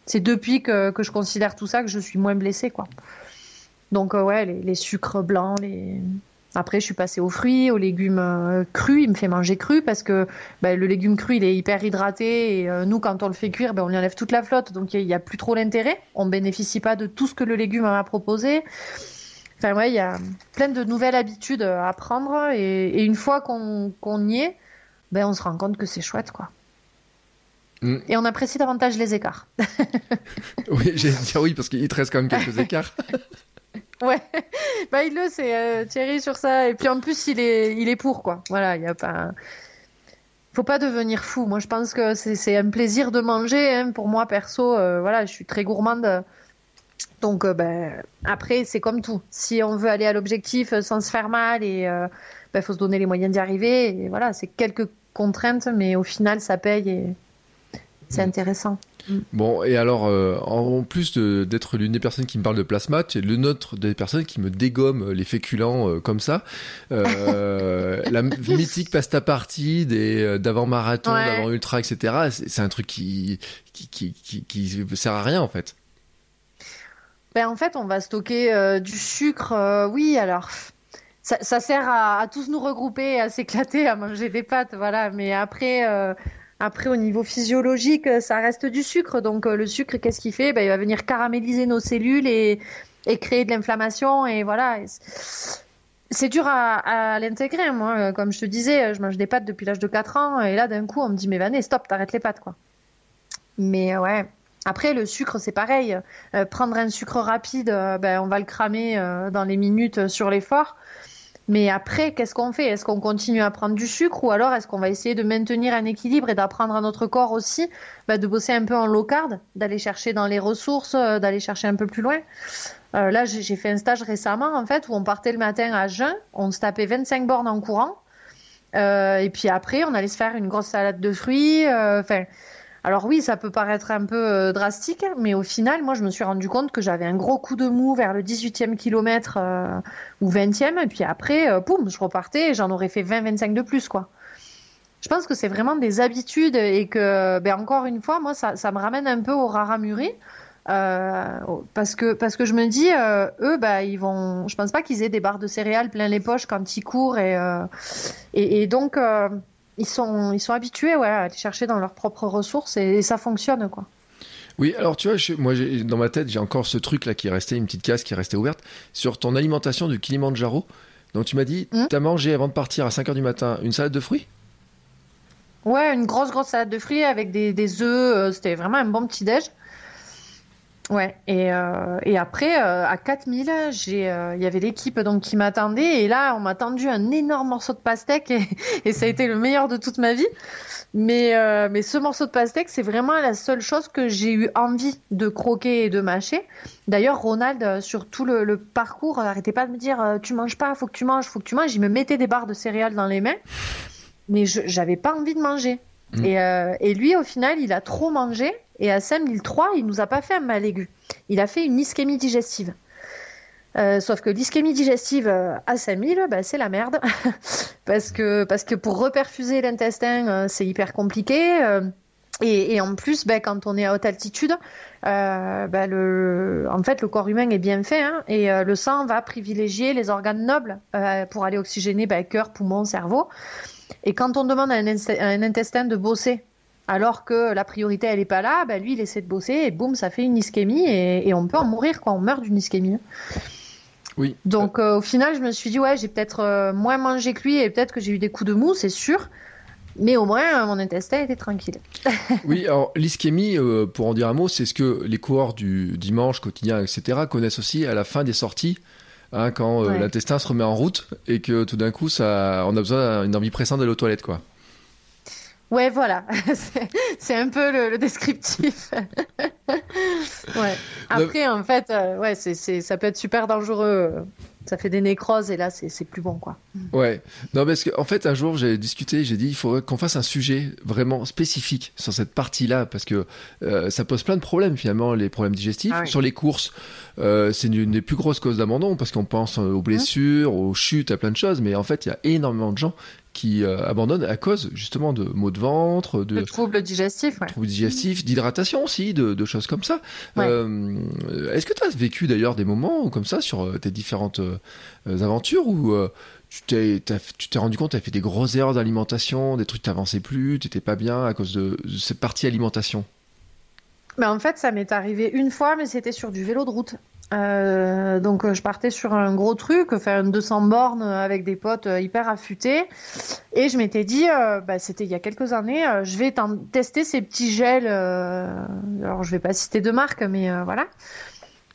c'est depuis que, que je considère tout ça que je suis moins blessée, quoi. Donc, ouais, les, les sucres blancs, les après, je suis passée aux fruits, aux légumes euh, crus. Il me fait manger cru parce que ben, le légume cru, il est hyper hydraté. Et euh, nous, quand on le fait cuire, ben, on lui enlève toute la flotte. Donc, il n'y a, plus trop l'intérêt. On ne bénéficie pas de tout ce que le légume m'a proposé. Enfin, ouais, il y a plein de nouvelles habitudes à prendre. Et, une fois qu'on y est, ben on se rend compte que c'est chouette, quoi. Mm. Et on apprécie davantage les écarts. [laughs] Oui, j'allais dire oui, parce qu'il te reste quand même quelques [laughs] écarts. Ouais, [laughs] bah il le sait, euh, Thierry, sur ça. Et puis en plus, il est, il est pour, quoi. Voilà, il y a pas. Faut pas devenir fou. Moi, je pense que c'est un plaisir de manger. hein. Pour moi, perso, euh, voilà, je suis très gourmande. Donc, euh, ben, après, c'est comme tout. Si on veut aller à l'objectif sans se faire mal, et ben, faut se donner les moyens d'y arriver. Voilà, c'est quelques contraintes, mais au final, ça paye c'est Mm. intéressant. Bon, et alors, euh, en plus d'être l'une des personnes qui me parle de plasma, tu es l'une autre des personnes qui me dégomme les féculents euh, comme ça. Euh, [laughs] la mythique pasta party des euh, d'avant marathon, Ouais. d'avant ultra, etc. C'est un truc qui qui, qui qui qui sert à rien en fait. Ben, en fait, on va stocker euh, du sucre. euh, oui, alors, ça, ça sert à, à tous nous regrouper, à s'éclater, à manger des pâtes, voilà. Mais après, euh, après, au niveau physiologique, euh, ça reste du sucre. Donc, euh, le sucre, qu'est-ce qu'il fait? Ben, il va venir caraméliser nos cellules et, créer de l'inflammation. Et voilà. C'est- dur à, l'intégrer. Moi, Euh, comme je te disais, je mange des pâtes depuis l'âge de 4 ans. Et là, d'un coup, on me dit, mais Vané, stop, t'arrêtes les pâtes, quoi. Mais ouais. Après, le sucre, c'est pareil. Prendre un sucre rapide, ben, on va le cramer dans les minutes sur l'effort. Mais après, qu'est-ce qu'on fait? Est-ce qu'on continue à prendre du sucre ou alors est-ce qu'on va essayer de maintenir un équilibre et d'apprendre à notre corps aussi ben, de bosser un peu en low d'aller chercher dans les ressources, euh, d'aller chercher un peu plus loin? Euh, Là, j'ai fait un stage récemment en fait où on partait le matin à jeun, on se tapait 25 bornes en courant. Euh, et puis après, on allait se faire une grosse salade de fruits. Enfin, alors oui, ça peut paraître un peu euh, drastique, mais au final, moi, je me suis rendu compte que j'avais un gros coup de mou vers le 18e kilomètre euh, ou 20e, et puis après, euh, poum, je repartais et j'en aurais fait 20-25 de plus, quoi. Je pense que c'est vraiment des habitudes et que, ben encore une fois, moi, ça, me ramène un peu au raramuri. Euh, parce que parce que je me dis eux bah ils vont je pense pas qu'ils aient des barres de céréales plein les poches quand ils courent et et, donc ils sont ils sont habitués ouais à aller chercher dans leurs propres ressources et, et ça fonctionne quoi. Oui, alors tu vois, je- moi dans ma tête, j'ai encore ce truc là qui est resté, une petite case qui est restée ouverte sur ton alimentation du Kilimanjaro. Donc tu m'as dit, Hmm. t'as mangé avant de partir à 5h du matin une salade de fruits? Ouais, une grosse grosse salade de fruits avec des, des œufs, euh, c'était vraiment un bon petit déj. Ouais, et, euh, et après euh, à 4000, j'ai euh, il y avait l'équipe donc qui m'attendait et là on m'a tendu un énorme morceau de pastèque [laughs] et, et ça a été le meilleur de toute ma vie. Mais mais ce morceau de pastèque, c'est vraiment la seule chose que j'ai eu envie de croquer et de mâcher. D'ailleurs, Ronald sur tout le, le parcours, euh, arrêtait pas de me dire tu manges pas, faut que tu manges, faut que tu manges. Il me mettait des barres de céréales dans les mains, mais j'avais pas envie de manger. Mm. Et, et lui, au final, il a trop mangé. Et à 5003, il nous a pas fait un mal aigu. Il a fait une ischémie digestive. Euh, sauf que l'ischémie digestive euh, à 5000, bah, c'est la merde. [laughs] parce, que, pour reperfuser l'intestin, euh, c'est hyper compliqué. et, en plus, bah, quand on est à haute altitude, bah, le, en fait, le corps humain est bien fait. hein, et le sang va privilégier les organes nobles pour aller oxygéner bah, cœur, poumon, cerveau. Et quand on demande à à un intestin de bosser, alors que la priorité elle est pas là, bah lui il essaie de bosser et boum ça fait une ischémie et, et on peut en mourir quoi, on meurt d'une ischémie. Oui. Donc euh, au final je me suis dit ouais j'ai peut-être euh, moins mangé que lui et peut-être que j'ai eu des coups de mou c'est sûr, mais au moins mon intestin était tranquille. [laughs] Oui, alors l'ischémie, euh, pour en dire un mot, c'est ce que les coureurs du dimanche, quotidien, etc., connaissent aussi à la fin des sorties, hein, quand euh, Ouais. l'intestin se remet en route et que tout d'un coup, ça, on a besoin d'une envie pressante d'aller aux toilettes, quoi. Ouais voilà, [laughs] c'est un peu le, le descriptif. [laughs] ouais. Après en fait euh, ouais c'est c'est ça peut être super dangereux, ça fait des nécroses et là c'est plus bon quoi. Ouais. Non, parce qu'en en fait, un jour, j'ai discuté, j'ai dit, il faudrait qu'on fasse un sujet vraiment spécifique sur cette partie-là, parce que euh, ça pose plein de problèmes, finalement, les problèmes digestifs. Ah oui. Sur les courses, euh, c'est une des plus grosses causes d'abandon, parce qu'on pense aux blessures, aux chutes, à plein de choses, mais en fait, il y a énormément de gens qui euh, abandonnent à cause, justement, de maux de ventre, de Le trouble digestif ouais. troubles digestifs, d'hydratation aussi, de, de choses comme ça. Ouais. Euh, Est-ce que tu as vécu d'ailleurs des moments comme ça sur euh, tes différentes euh, aventures où tu t'es t'as- tu t'es rendu compte, tu as fait des grosses erreurs d'alimentation, des trucs t'avançaient plus, t'étais pas bien à cause de, de cette partie alimentation? Mais en fait, ça m'est arrivé une fois, mais c'était sur du vélo de route. Euh, donc je partais sur un gros truc, faire une 200 bornes avec des potes hyper affûtés. Et je m'étais dit, bah, c'était il y a quelques années, je vais tester ces petits gels. alors je vais pas citer de marque, mais voilà.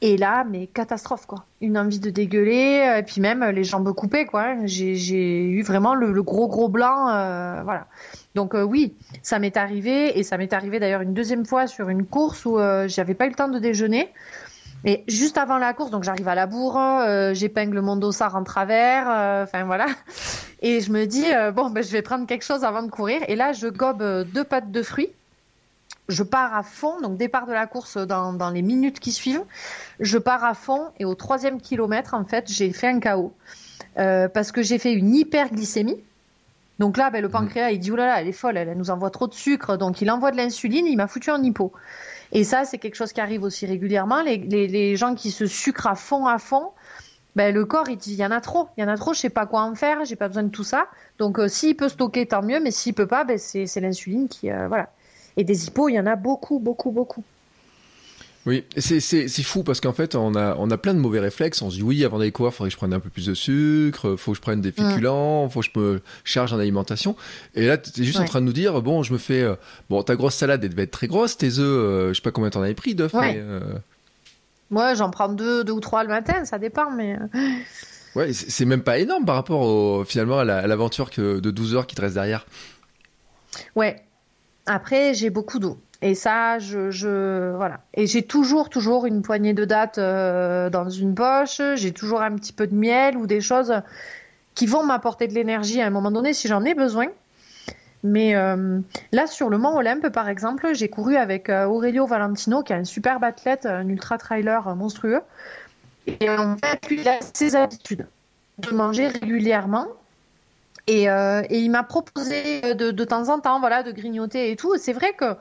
Et là, mais catastrophe quoi. Une envie de dégueuler, et puis même les jambes coupées quoi. J'ai eu vraiment le, gros gros blanc, voilà. Donc oui, ça m'est arrivé et ça m'est arrivé d'ailleurs une deuxième fois sur une course où j'avais pas eu le temps de déjeuner. Mais juste avant la course, donc j'arrive à la bourre, euh, j'épingle mon dossard en travers, euh, enfin voilà. Et je me dis, euh, bon, ben, je vais prendre quelque chose avant de courir. Et là, je gobe deux pâtes de fruits. Je pars à fond, donc départ de la course dans, dans les minutes qui suivent. Je pars à fond et au troisième kilomètre, en fait, j'ai fait un chaos. parce que j'ai fait une hyperglycémie. Donc là, ben, le mmh. pancréas, il dit, oh là là, elle est folle, elle, elle nous envoie trop de sucre. Donc il envoie de l'insuline, il m'a foutu en hypo. Et ça, c'est quelque chose qui arrive aussi régulièrement. Les, gens qui se sucrent à fond, à fond, ben, le corps, il dit, il y en a trop, il y en a trop, je sais pas quoi en faire, j'ai pas besoin de tout ça. Donc, euh, s'il peut stocker, tant mieux, mais s'il peut pas, ben, c'est l'insuline qui, euh, voilà. Et des hippos, il y en a beaucoup, beaucoup, beaucoup. Oui, c'est fou parce qu'en fait, on a, on a plein de mauvais réflexes. On se dit, oui, avant d'aller courir, il faudrait que je prenne un peu plus de sucre, il faut que je prenne des mm. féculents, il faut que je me charge en alimentation. Et là, tu es juste en train de nous dire, bon, je me fais. Euh, bon, ta grosse salade, elle devait être très grosse, tes œufs, euh, je sais pas combien t'en avais pris d'œufs, mais. Euh, Moi, j'en prends deux, deux ou trois le matin, ça dépend, mais. Ouais, c'est même pas énorme par rapport au, finalement à l'aventure de 12 heures qui te reste derrière. Ouais. Après, j'ai beaucoup d'eau. Et ça, je, voilà. Et j'ai toujours, toujours une poignée de dates euh, dans une poche. J'ai toujours un petit peu de miel ou des choses qui vont m'apporter de l'énergie à un moment donné si j'en ai besoin. Mais euh, là, sur le Mont Olympe, par exemple, j'ai couru avec euh, Aurelio Valentino, qui est un superbe athlète, un ultra-trailer monstrueux. Et en fait, lui, il ses habitudes de manger régulièrement. Et, et il m'a proposé de, de, temps en temps voilà, de grignoter et tout. C'est vrai que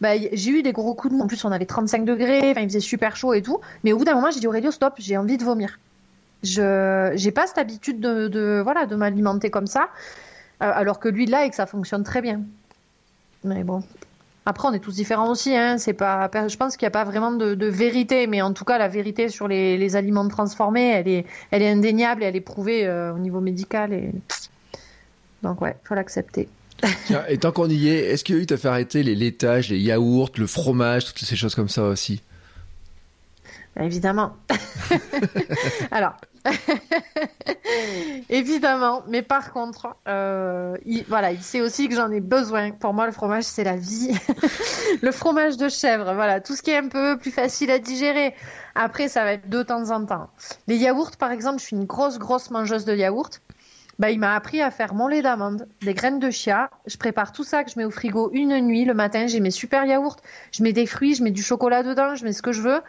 bah, j'ai eu des gros coups de mou. En plus, on avait 35 degrés, il faisait super chaud et tout. Mais au bout d'un moment, j'ai dit Aurélio, stop, j'ai envie de vomir. Je j'ai pas cette habitude de, de voilà de m'alimenter comme ça, euh, alors que lui là et que ça fonctionne très bien. Mais bon. Après, on est tous différents aussi. Hein. Pas, je pense qu'il n'y a pas vraiment de, de, vérité, mais en tout cas, la vérité sur les, les, aliments transformés, elle est, elle est indéniable et elle est prouvée euh, au niveau médical. Et... Donc ouais, faut l'accepter. Et tant qu'on y est, est-ce qu'il t'a fait arrêter les laitages, les yaourts, le fromage, toutes ces choses comme ça aussi? Bah, Évidemment. [laughs] Alors, [laughs] évidemment, mais par contre, euh, il, voilà, il sait aussi que j'en ai besoin. Pour moi, le fromage, c'est la vie. [laughs] le fromage de chèvre, voilà, tout ce qui est un peu plus facile à digérer. Après, ça va être de temps en temps. Les yaourts, par exemple, je suis une grosse, grosse mangeuse de yaourts bah, il m'a appris à faire mon lait d'amande, des graines de chia. Je prépare tout ça que je mets au frigo une nuit. Le matin, j'ai mes super yaourts. Je mets des fruits, je mets du chocolat dedans, je mets ce que je veux.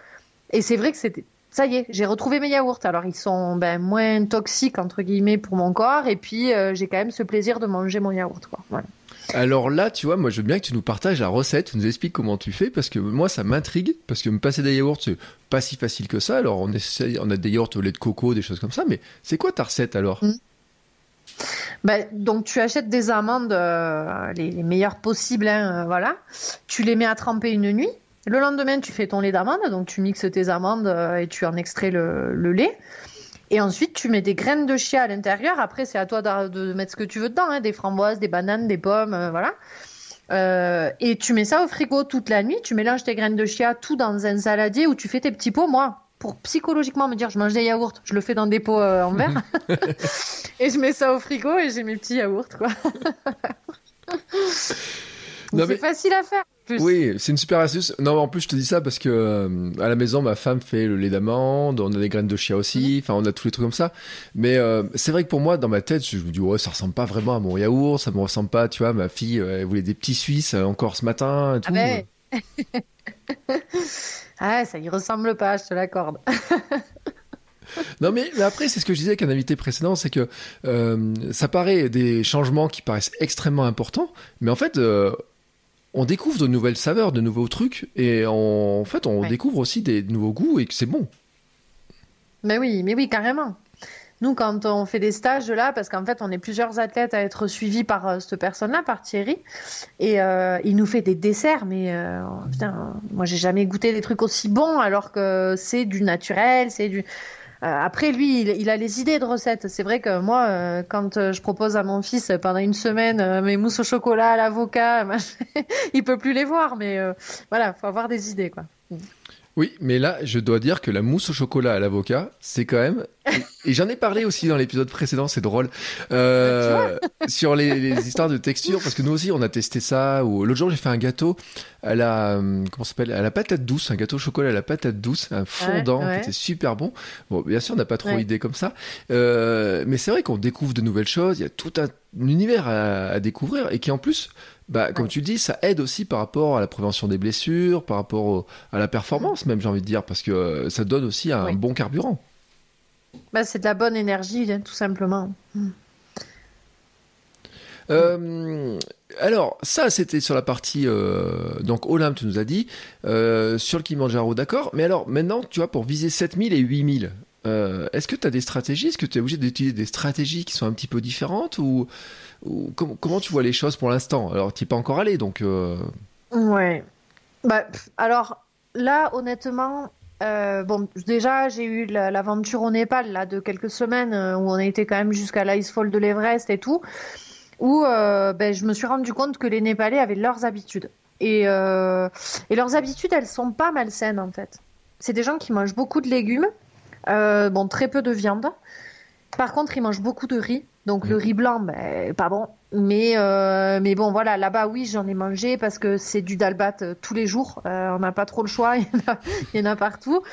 Et c'est vrai que c'était. Ça y est, j'ai retrouvé mes yaourts. Alors ils sont ben, moins toxiques entre guillemets pour mon corps, et puis euh, j'ai quand même ce plaisir de manger mon yaourt. Quoi. Voilà. Alors là, tu vois, moi je veux bien que tu nous partages la recette, tu nous expliques comment tu fais, parce que moi ça m'intrigue, parce que me passer des yaourts, c'est pas si facile que ça. Alors on, essaie, on a des yaourts au lait de coco, des choses comme ça, mais c'est quoi ta recette alors? Mmh. Bah, donc tu achètes des amandes euh, les, meilleures possibles, hein, euh, voilà. Tu les mets à tremper une nuit. Le lendemain, tu fais ton lait d'amande, donc tu mixes tes amandes euh, et tu en extrais le, lait. Et ensuite, tu mets des graines de chia à l'intérieur. Après, c'est à toi de, mettre ce que tu veux dedans, hein, des framboises, des bananes, des pommes, voilà. et tu mets ça au frigo toute la nuit. Tu mélanges tes graines de chia tout dans un saladier où tu fais tes petits pots. Moi, pour psychologiquement me dire je mange des yaourts, je le fais dans des pots euh, en verre [laughs] [laughs] et je mets ça au frigo et j'ai mes petits yaourts quoi. [laughs] c'est facile à faire. Oui, c'est une super astuce. Non, en plus, je te dis ça parce que euh, à la maison, ma femme fait le lait d'amande, on a des graines de chia aussi, mhm. enfin, on a tous les trucs comme ça. Mais euh, c'est vrai que pour moi, dans ma tête, je me dis, ouais, ça ressemble pas vraiment à mon yaourt, ça me ressemble pas, tu vois, ma fille, elle voulait des petits Suisses encore ce matin et tout. Ah ben. Ah, ça y ressemble pas, je te l'accorde. [laughs] non mais, après c'est ce que je disais avec un invité précédent, c'est que euh, ça paraît des changements qui paraissent extrêmement importants, mais en fait euh, on découvre de nouvelles saveurs, de nouveaux trucs, et en fait on découvre aussi des nouveaux goûts et que c'est bon. Mais oui, mais oui carrément. Nous, quand on fait des stages là, parce qu'en fait, on est plusieurs athlètes à être suivis par euh, cette personne-là, par Thierry, et euh, il nous fait des desserts, mais euh, putain, moi, j'ai jamais goûté des trucs aussi bons, alors que c'est du naturel, c'est du. après, lui, il, a les idées de recettes. C'est vrai que moi, quand je propose à mon fils pendant une semaine mes mousses au chocolat à l'avocat, [laughs] il peut plus les voir, mais voilà, faut avoir des idées, quoi. Oui, mais là, je dois dire que la mousse au chocolat à l'avocat, c'est quand même. Et, j'en ai parlé aussi dans l'épisode précédent, c'est drôle. Euh, [laughs] sur les, histoires de texture, parce que nous aussi, on a testé ça. Ou l'autre jour, j'ai fait un gâteau à la comment s'appelle à la patate douce, un gâteau au chocolat à la patate douce, un fondant qui était super bon. Bon, bien sûr, on n'a pas trop idée comme ça, euh, mais c'est vrai qu'on découvre de nouvelles choses. Il y a tout un univers à, découvrir et qui en plus, bah, comme tu le dis, ça aide aussi par rapport à la prévention des blessures, par rapport à la performance même, j'ai envie de dire, parce que euh, ça donne aussi un bon carburant. Bah, c'est de la bonne énergie, hein, tout simplement. Hmm. Euh, alors, ça, c'était sur la partie. Euh, donc, Olympe, tu nous as dit. sur le Kilimanjaro, d'accord. Mais alors, maintenant, tu vois, pour viser 7000 et 8000, euh, est-ce que tu as des stratégies? Est-ce que tu es obligé d'utiliser des stratégies qui sont un petit peu différentes Ou, comment tu vois les choses pour l'instant? Alors, tu n'es pas encore allé, donc. Euh... Ouais. Bah, alors, là, honnêtement, euh, bon, déjà, j'ai eu l'aventure au Népal, là, de quelques semaines, euh, où on a été quand même jusqu'à l'Icefall de l'Everest et tout, où ben, je me suis rendu compte que les Népalais avaient leurs habitudes. Et, et leurs habitudes, elles sont pas malsaines, en fait. C'est des gens qui mangent beaucoup de légumes, euh, bon, très peu de viande. Par contre, ils mangent beaucoup de riz. Donc le mm. riz blanc, ben, pas bon. Mais, euh, mais bon, voilà, là-bas, oui, j'en ai mangé parce que c'est du dalbat euh, tous les jours. on n'a pas trop le choix, [laughs] il y, en a, partout.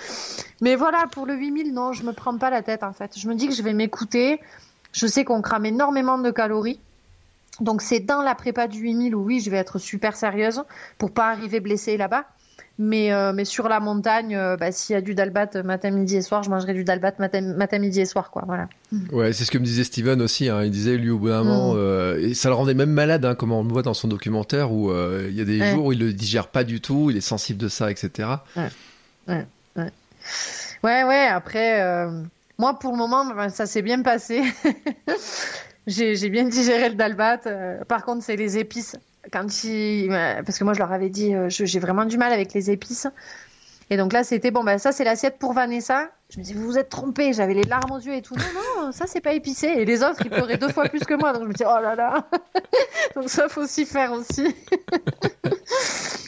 Mais voilà, pour le 8000, non, je me prends pas la tête en fait. Je me dis que je vais m'écouter. Je sais qu'on crame énormément de calories. Donc c'est dans la prépa du 8000 où oui, je vais être super sérieuse pour pas arriver blessée là-bas. Mais, euh, mais sur la montagne, euh, bah, s'il y a du dalbat matin, midi et soir, je mangerai du dalbat matin, matin midi et soir. Quoi, voilà. Ouais, c'est ce que me disait Steven aussi. Hein. Il disait, lui, au bout d'un moment, mm. euh, et ça le rendait même malade, hein, comme on le voit dans son documentaire, où il y a des jours où il le digère pas du tout, il est sensible de ça, etc. Ouais, ouais, ouais. ouais, ouais après, moi, pour le moment, ben, ça s'est bien passé. [laughs] j'ai bien digéré le dalbat. par contre, c'est les épices quand il, parce que moi je leur avais dit, euh, j'ai vraiment du mal avec les épices. Et donc là, c'était bon, bah ça c'est l'assiette pour Vanessa. Je me dis, vous vous êtes trompé, j'avais les larmes aux yeux et tout. Non, non, ça c'est pas épicé. Et les autres, ils pleuraient deux fois plus que moi. Donc je me dis, oh là là. [laughs] donc ça faut s'y faire aussi. [laughs]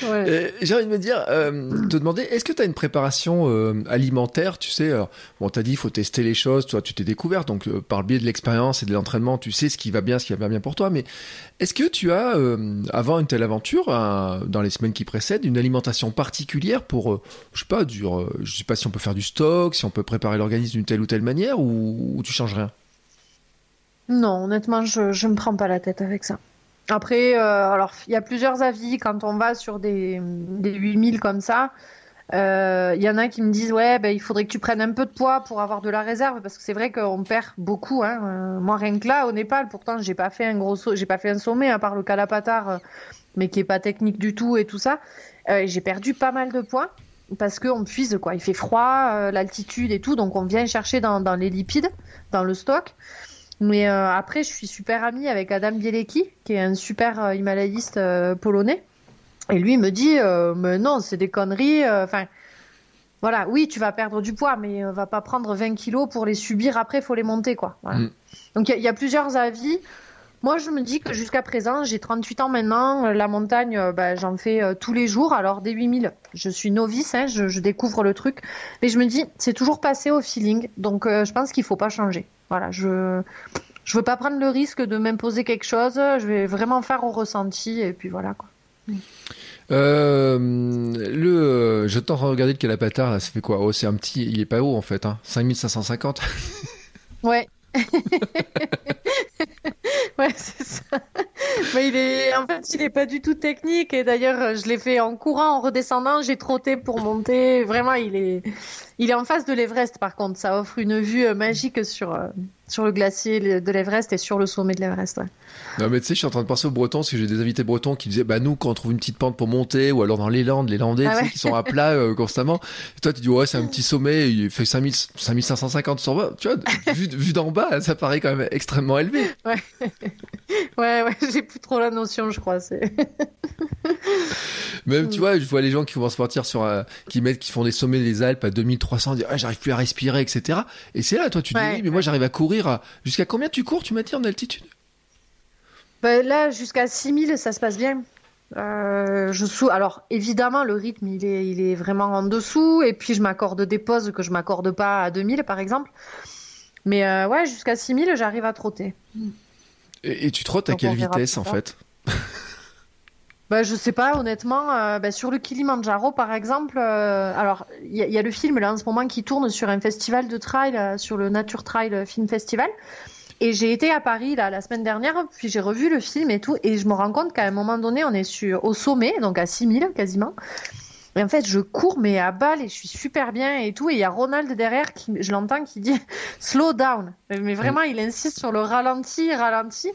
J'ai envie de me dire, euh, te demander, est-ce que tu as une préparation euh, alimentaire Tu sais, alors, bon, t'as dit, il faut tester les choses. Toi, tu t'es découvert, donc euh, par le biais de l'expérience et de l'entraînement, tu sais ce qui va bien, ce qui va pas bien pour toi. Mais est-ce que tu as, avant une telle aventure, dans les semaines qui précèdent, une alimentation particulière pour, je sais pas, du, je sais pas si on peut faire du stock, si on peut préparer l'organisme d'une telle ou telle manière, ou, ou tu changes rien? Non, honnêtement, je, je me prends pas la tête avec ça. Après, euh, alors il y a plusieurs avis quand on va sur des, des 8000 comme ça. Euh, il y en a qui me disent ouais ben, il faudrait que tu prennes un peu de poids pour avoir de la réserve parce que c'est vrai qu'on perd beaucoup hein. Euh, moi rien que là au Népal pourtant j'ai pas fait un gros j'ai pas fait un sommet à part le Kalapatar mais qui est pas technique du tout et tout ça j'ai perdu pas mal de poids parce qu'on puise quoi il fait froid l'altitude et tout donc on vient chercher dans les lipides dans le stock mais euh, après, je suis super amie avec Adam Bielecki, qui est un super euh, himalayiste euh, polonais. Et lui, il me dit, mais non, c'est des conneries. Enfin, voilà, oui, tu vas perdre du poids, mais va pas prendre 20 kilos pour les subir. Après, il faut les monter, quoi. Mm. Donc, il y, a plusieurs avis. Moi, je me dis que jusqu'à présent, j'ai 38 ans maintenant. La montagne, bah, j'en fais tous les jours. Alors, des 8000, je suis novice, hein, je, je, découvre le truc. Mais je me dis, c'est toujours passé au feeling. Donc, je pense qu'il faut pas changer. Voilà, je je veux pas prendre le risque de m'imposer quelque chose. Je vais vraiment faire au ressenti et puis voilà quoi. Euh, le, je t'en regarder le calapatar là, ça fait quoi? Oh, c'est un petit, il est pas haut en fait, hein 5550. ouais. [laughs] ouais, [laughs] c'est ça. Mais il est, en fait, il est pas du tout technique et d'ailleurs, je l'ai fait en courant, en redescendant, j'ai trotté pour monter. Vraiment, il est, Il est en face de l'Everest, par contre. Ça offre une vue euh, magique sur, euh, sur le glacier de l'Everest et sur le sommet de l'Everest. Non, mais tu sais, je suis en train de penser aux Bretons, parce que j'ai des invités bretons qui disaient, bah, nous, quand on trouve une petite pente pour monter, ou alors dans les Landes, les Landais, ah qui sont à plat euh, constamment. Et toi, tu dis, ouais, c'est un petit sommet, il fait 5000, 5550 sur 20. Tu vois, vu, vu d'en bas, ça paraît quand même extrêmement élevé. Ouais, [laughs] ouais, ouais j'ai plus trop la notion, je crois. [laughs] Même, tu vois, je vois les gens qui vont se partir sur, qui mettent, qui font des sommets des Alpes à 2300, dire, ah, j'arrive plus à respirer, etc. Et c'est là, toi, tu dis, oui, mais moi, j'arrive à courir jusqu'à combien tu cours, tu m'as dit, en altitude? Ben là, jusqu'à 6000, ça se passe bien. Euh, je sous... Alors évidemment, le rythme, il est, il est vraiment en dessous. Et puis, je m'accorde des pauses que je m'accorde pas à 2000, par exemple. Mais euh, ouais, jusqu'à 6000, j'arrive à trotter. Et, tu trottes à quelle vitesse, en fait? Bah, je sais pas, honnêtement. Euh, bah, sur le Kilimanjaro, par exemple, alors il y, a le film là en ce moment qui tourne sur un festival de trail, sur le Nature Trail Film Festival. Et j'ai été à Paris là, la semaine dernière, puis j'ai revu le film et tout, et je me rends compte qu'à un moment donné, on est sur, au sommet, donc à 6000 quasiment. Et en fait, je cours, mais à balle, et je suis super bien et tout. Et il y a Ronald derrière, qui, je l'entends, qui dit [laughs] slow down. Mais vraiment, il insiste sur le ralenti, ralenti.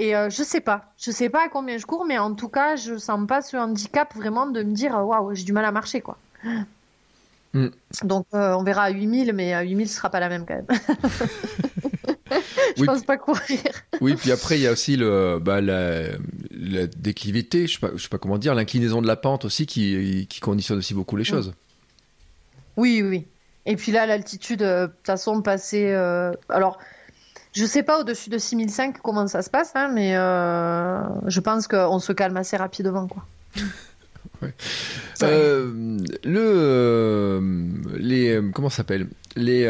Et euh, je sais pas. Je sais pas à combien je cours, mais en tout cas, je sens pas ce handicap vraiment de me dire waouh, j'ai du mal à marcher, quoi. Mm. Donc, euh, on verra à 8000, mais à 8000, ce sera pas la même quand même. [laughs] je pense pas courir. oui, puis après, il y a aussi le, bah, la, la déclivité, je sais pas, je sais pas comment dire, l'inclinaison de la pente aussi qui, qui conditionne aussi beaucoup les choses. Oui, oui. Et puis là, l'altitude, euh, de toute façon, passer. Euh, alors, je sais pas au-dessus de 6005 comment ça se passe, hein, mais euh, je pense qu'on se calme assez rapidement, quoi. [laughs] Euh, le euh, les comment s'appelle? Les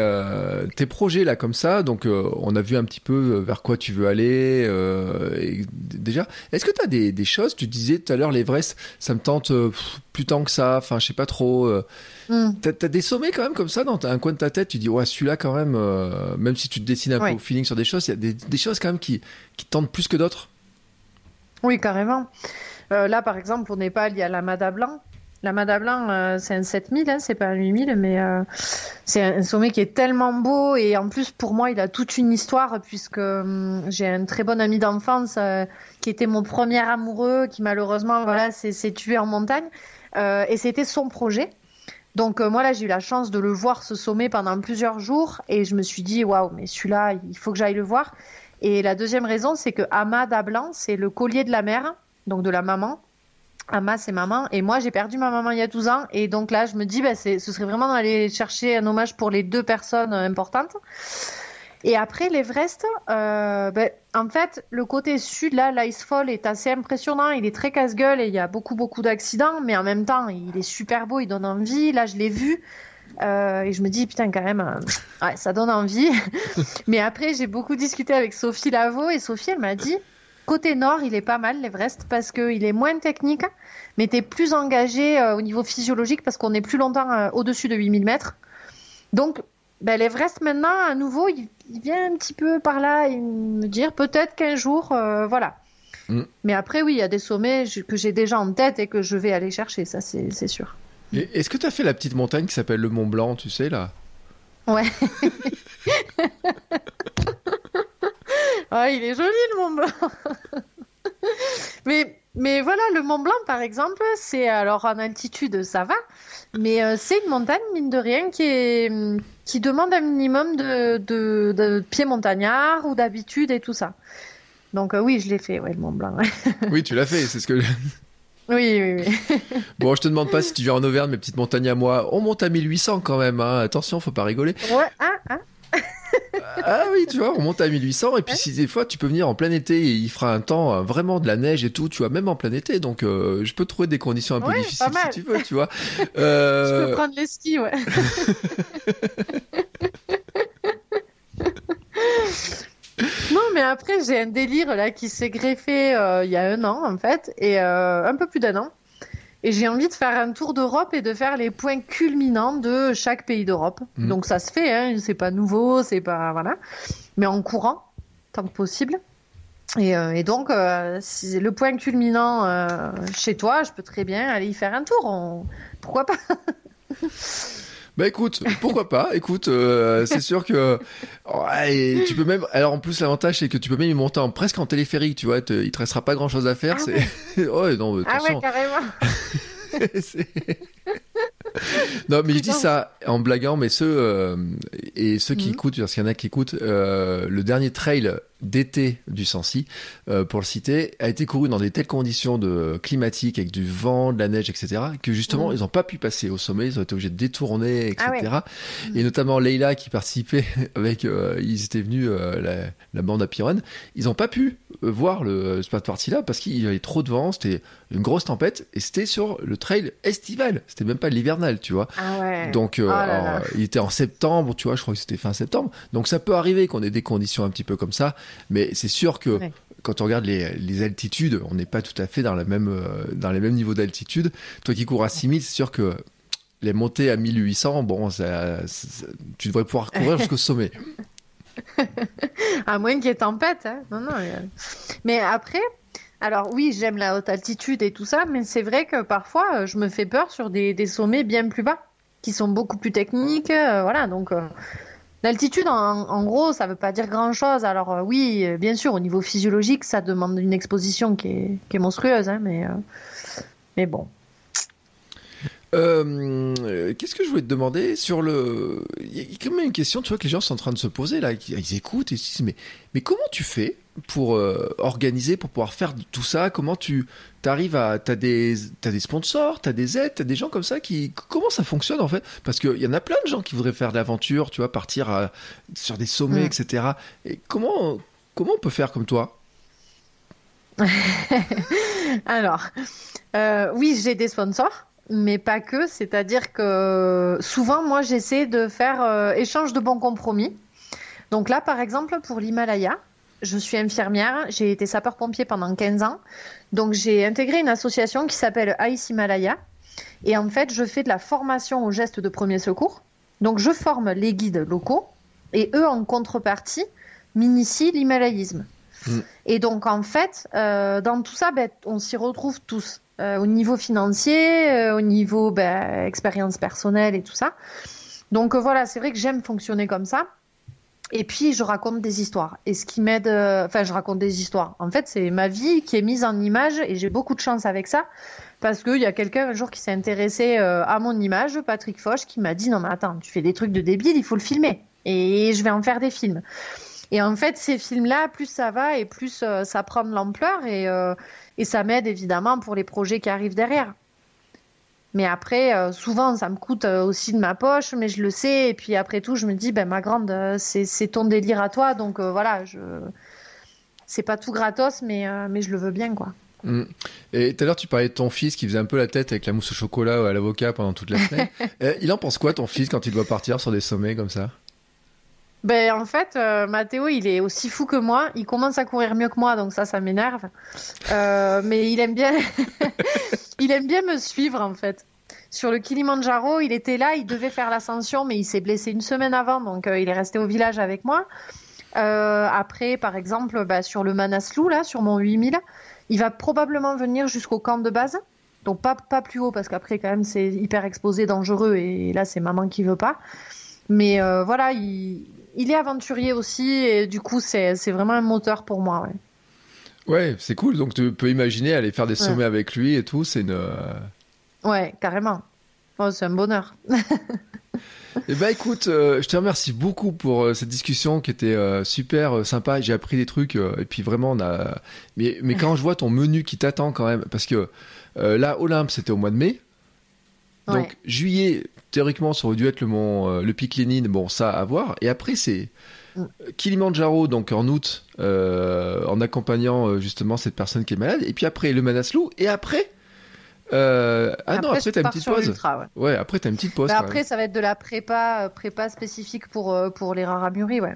tes projets là comme ça. Donc on a vu un petit peu vers quoi tu veux aller déjà est-ce que tu as des, des, choses? Tu disais tout à l'heure l'Everest ça me tente plus tant que ça enfin je sais pas trop mm. t'as as des sommets quand même comme ça dans un coin de ta tête tu dis ouais celui-là quand même même si tu te dessines un peu au feeling sur des choses il y a des, des, choses quand même qui qui tentent plus que d'autres? Oui carrément. Euh, là, par exemple, pour Népal, il y a la Mada Blanc. La Mada Blanc, euh, c'est un 7000, hein, c'est pas un 8000, mais euh, c'est un sommet qui est tellement beau et en plus, pour moi, il a toute une histoire puisque hum, j'ai un très bon ami d'enfance qui était mon premier amoureux qui malheureusement voilà, s'est tué en montagne et c'était son projet. Donc moi là j'ai eu la chance de le voir ce sommet pendant plusieurs jours et je me suis dit waouh mais celui-là il faut que j'aille le voir. Et la deuxième raison c'est que Amada Blanc c'est le collier de la mer donc de la maman. Ama, c'est maman. Et moi, j'ai perdu ma maman il y a 12 ans. Et donc là, je me dis, bah, ce serait vraiment d'aller chercher un hommage pour les deux personnes euh, importantes. Et après, l'Everest, euh, ben, en fait, le côté sud, là, l'Icefall est assez impressionnant. Il est très casse-gueule et il y a beaucoup, beaucoup d'accidents. Mais en même temps, il est super beau, il donne envie. Là, je l'ai vu. Euh, et je me dis, putain, quand même, ouais, ça donne envie. [laughs] mais après, j'ai beaucoup discuté avec Sophie Lavaux et Sophie, elle m'a dit, Côté nord, il est pas mal l'Everest parce qu'il est moins technique, mais tu es plus engagé euh, au niveau physiologique parce qu'on est plus longtemps euh, au-dessus de 8000 mètres. Donc, ben, l'Everest maintenant, à nouveau, il, vient un petit peu par là et me dire peut-être qu'un jour, euh, voilà. Mm. Mais après, oui, il y a des sommets que j'ai déjà en tête et que je vais aller chercher, ça c'est sûr. Est-ce que tu as fait la petite montagne qui s'appelle le Mont Blanc, tu sais, là? Ouais. [laughs] Ah, il est joli le Mont Blanc. [laughs] mais, mais voilà, le Mont Blanc, par exemple, c'est alors en altitude, ça va, mais euh, c'est une montagne, mine de rien, qui, est, qui demande un minimum de, de, pieds montagnards ou d'habitude et tout ça. Donc euh, oui, je l'ai fait, ouais, le Mont Blanc. oui, tu l'as fait, c'est ce que... [laughs] Oui, oui, oui. [laughs] bon, je te demande pas si tu viens en Auvergne, mes petites montagnes à moi. On monte à 1800 quand même, hein. attention, faut pas rigoler. Ouais, hein, hein ah oui, tu vois, on monte à 1800 et puis si des fois tu peux venir en plein été et il fera un temps euh, vraiment de la neige et tout, tu vois, même en plein été. Donc euh, je peux trouver des conditions un peu difficiles si tu veux, tu vois. [laughs] Euh... Je peux prendre les skis, ouais. [laughs] non, mais après j'ai un délire là qui s'est greffé euh, il y a un an en fait et un peu plus d'un an. Et j'ai envie de faire un tour d'Europe et de faire les points culminants de chaque pays d'Europe. Mm. Donc ça se fait, hein, c'est pas nouveau, c'est pas voilà, mais en courant tant que possible. Et, euh, donc, euh, si le point culminant euh, chez toi, je peux très bien aller y faire un tour. Pourquoi pas? [laughs] Bah écoute, pourquoi pas? Écoute, euh, c'est sûr que ouais, tu peux même. Alors en plus l'avantage c'est que tu peux même y monter en presque en téléphérique, tu vois. Te, il te restera pas grand chose à faire. Ah c'est ouais [laughs] non. Ah ouais carrément. [laughs] non, mais je dis ça en blaguant, mais ceux euh, et ceux qui Mhm. écoutent, parce qu'il y en a qui écoutent, euh, le dernier trail d'été du Sancy, euh, pour le citer, a été couru dans des telles conditions de climatiques, avec du vent, de la neige, etc., que justement Mhm. ils n'ont pas pu passer au sommet, ils ont été obligés de détourner, etc. Ah ouais. Et notamment Leila qui participait [laughs] avec, euh, ils étaient venus euh, la, la bande à Piron, ils n'ont pas pu voir le cette partie-là parce qu'il y avait trop de vent, c'était une grosse tempête et c'était sur le trail estival, c'était même pas l'hivernal, tu vois. Ah ouais. Donc, Oh là alors, là. il était en septembre, tu vois, je crois que c'était fin septembre. Donc, ça peut arriver qu'on ait des conditions un petit peu comme ça, mais c'est sûr que Ouais. quand on regarde les, les altitudes, on n'est pas tout à fait dans, la même, euh, dans les mêmes niveaux d'altitude. Toi qui cours à 6000, c'est sûr que les montées à 1800, bon, ça, ça- tu devrais pouvoir courir jusqu'au [laughs] sommet. À moins qu'il y ait tempête. Hein. Non, non. euh. Mais après, alors oui, j'aime la haute altitude et tout ça, mais c'est vrai que parfois, euh, je me fais peur sur des, des sommets bien plus bas, qui sont beaucoup plus techniques. euh, voilà, donc euh, l'altitude, en, gros, ça veut pas dire grand-chose. Alors euh, oui, euh, bien sûr, au niveau physiologique, ça demande une exposition qui est, monstrueuse, hein, mais, euh, mais bon. Qu'est-ce que je voulais te demander sur le. Il y a quand même une question, tu vois, que les gens sont en train de se poser là. Ils écoutent et ils se disent mais comment tu fais pour euh, organiser, pour pouvoir faire tout ça Comment tu arrives à. T'as des, t'as des sponsors, t'as des aides, t'as des gens comme ça qui. Comment ça fonctionne en fait? Parce qu'il y en a plein de gens qui voudraient faire de l'aventure, tu vois, partir à- sur des sommets, Mm. etc. Et comment, comment on peut faire comme toi? [laughs] Alors, euh, oui, j'ai des sponsors, mais pas que. C'est-à-dire que souvent, moi, j'essaie de faire euh, échange de bons compromis. Donc là, par exemple, pour l'Himalaya, je suis infirmière, j'ai été sapeur-pompier pendant 15 ans. Donc j'ai intégré une association qui s'appelle Ice Himalaya. Et en fait, je fais de la formation aux gestes de premier secours. Donc je forme les guides locaux et eux, en contrepartie, m'initient l'himalayisme. Mm. Et donc en fait, euh, dans tout ça, ben, on s'y retrouve tous. Euh, au niveau financier, euh, au niveau ben, expérience personnelle et tout ça. Donc euh, voilà, c'est vrai que j'aime fonctionner comme ça. Et puis je raconte des histoires. Et ce qui m'aide, euh, enfin je raconte des histoires. En fait, c'est ma vie qui est mise en image et j'ai beaucoup de chance avec ça parce qu'il y a quelqu'un un jour qui s'est intéressé euh, à mon image, Patrick Foch, qui m'a dit non mais attends, tu fais des trucs de débile, il faut le filmer et je vais en faire des films. Et en fait, ces films-là, plus ça va et plus euh, ça prend de l'ampleur et, et ça m'aide évidemment pour les projets qui arrivent derrière. Mais après, euh, souvent, ça me coûte euh, aussi de ma poche, mais je le sais. Et puis après tout, je me dis, ben ma grande, euh, c'est ton délire à toi, donc euh, voilà, je c'est pas tout gratos, mais euh, mais je le veux bien, quoi. Mm. Et tout à l'heure, tu parlais de ton fils qui faisait un peu la tête avec la mousse au chocolat ou à l'avocat pendant toute la semaine. [laughs] Il en pense quoi, ton fils, quand il doit partir sur des sommets comme ça? Ben en fait, euh, Mathéo, il est aussi fou que moi. Il commence à courir mieux que moi, donc ça, ça m'énerve. Euh, mais il aime bien, [laughs] il aime bien me suivre en fait. Sur le Kilimandjaro, il était là, il devait faire l'ascension, mais il s'est blessé une semaine avant, donc euh, il est resté au village avec moi. Euh, après, par exemple, bah, sur le Manaslu, là, sur mon 8000, il va probablement venir jusqu'au camp de base. Donc pas, pas plus haut, parce qu'après, quand même, c'est hyper exposé, dangereux, et là, c'est maman qui veut pas. Mais voilà, il, il est aventurier aussi, et du coup, c'est vraiment un moteur pour moi. Ouais, Ouais, c'est cool. Donc tu peux imaginer aller faire des sommets avec lui et tout. C'est une. euh, ouais carrément. Oh, c'est un bonheur. [laughs] Eh ben écoute, euh, je te remercie beaucoup pour euh, cette discussion qui était euh, super sympa. J'ai appris des trucs et puis vraiment on a. Mais mais quand je vois ton menu qui t'attend quand même, parce que là Olympe c'était au mois de mai, donc Ouais. juillet théoriquement ça aurait dû être le mont euh, le pic Lénine. Bon ça à voir. Et après c'est Mm. Kilimandjaro donc en août euh, en accompagnant euh, justement cette personne qui est malade. Et puis après le Manaslu et après. euh, ah non après t'as une petite pause. l'ultra, ouais. Ouais après t'as une petite pause. Bah, après, ça va être de la prépa, prépa spécifique pour, pour les Raramuri, ouais.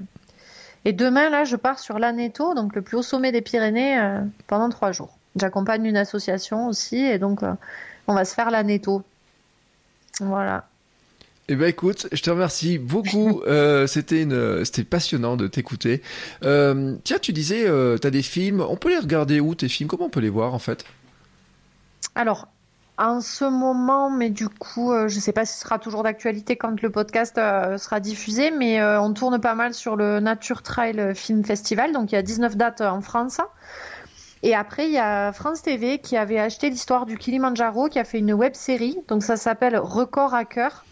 Et demain, là, je pars sur l'Aneto, donc le plus haut sommet des Pyrénées, euh, pendant trois jours. J'accompagne une association aussi, et donc euh, on va se faire l'Aneto. Voilà. Eh ben écoute, je te remercie beaucoup. [laughs] Euh, c'était une, c'était passionnant de t'écouter. Euh, tiens, tu disais, euh, t'as des films. On peut les regarder où tes films? Comment on peut les voir en fait? Alors, en ce moment, mais du coup, euh, je ne sais pas si ce sera toujours d'actualité quand le podcast euh, sera diffusé, mais euh, on tourne pas mal sur le Nature Trail Film Festival, donc il y a 19 dates en France. Et après, il y a France TV qui avait acheté l'histoire du Kilimanjaro, qui a fait une web série, donc ça s'appelle Record à cœur,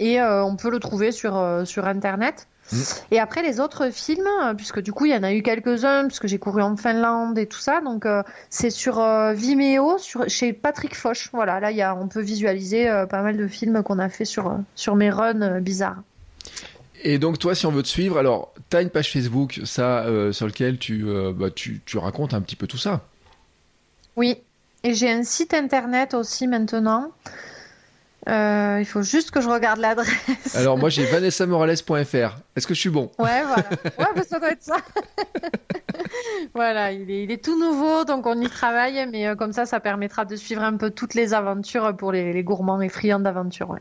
et on peut le trouver sur, sur Internet. Mm. Et après les autres films, euh, puisque du coup il y en a eu quelques-uns, puisque j'ai couru en Finlande et tout ça, donc euh, c'est sur euh, Vimeo, sur, chez Patrick Foch. Voilà, là y a, on peut visualiser pas mal de films qu'on a fait sur, sur mes runs bizarres. Et donc toi, si on veut te suivre, alors tu as une page Facebook, ça, sur lequel tu, bah, tu, tu racontes un petit peu tout ça. Oui, et j'ai un site internet aussi maintenant. Euh, il faut juste que je regarde l'adresse. Alors moi [laughs] j'ai vanessamorales.fr. Est-ce que je suis bon? Ouais, voilà. [laughs] Ouais, bah, ça doit être ça. Voilà, il est, tout nouveau, donc on y travaille, mais euh, comme ça, ça permettra de suivre un peu toutes les aventures pour les, gourmands et friands d'aventures. Ouais.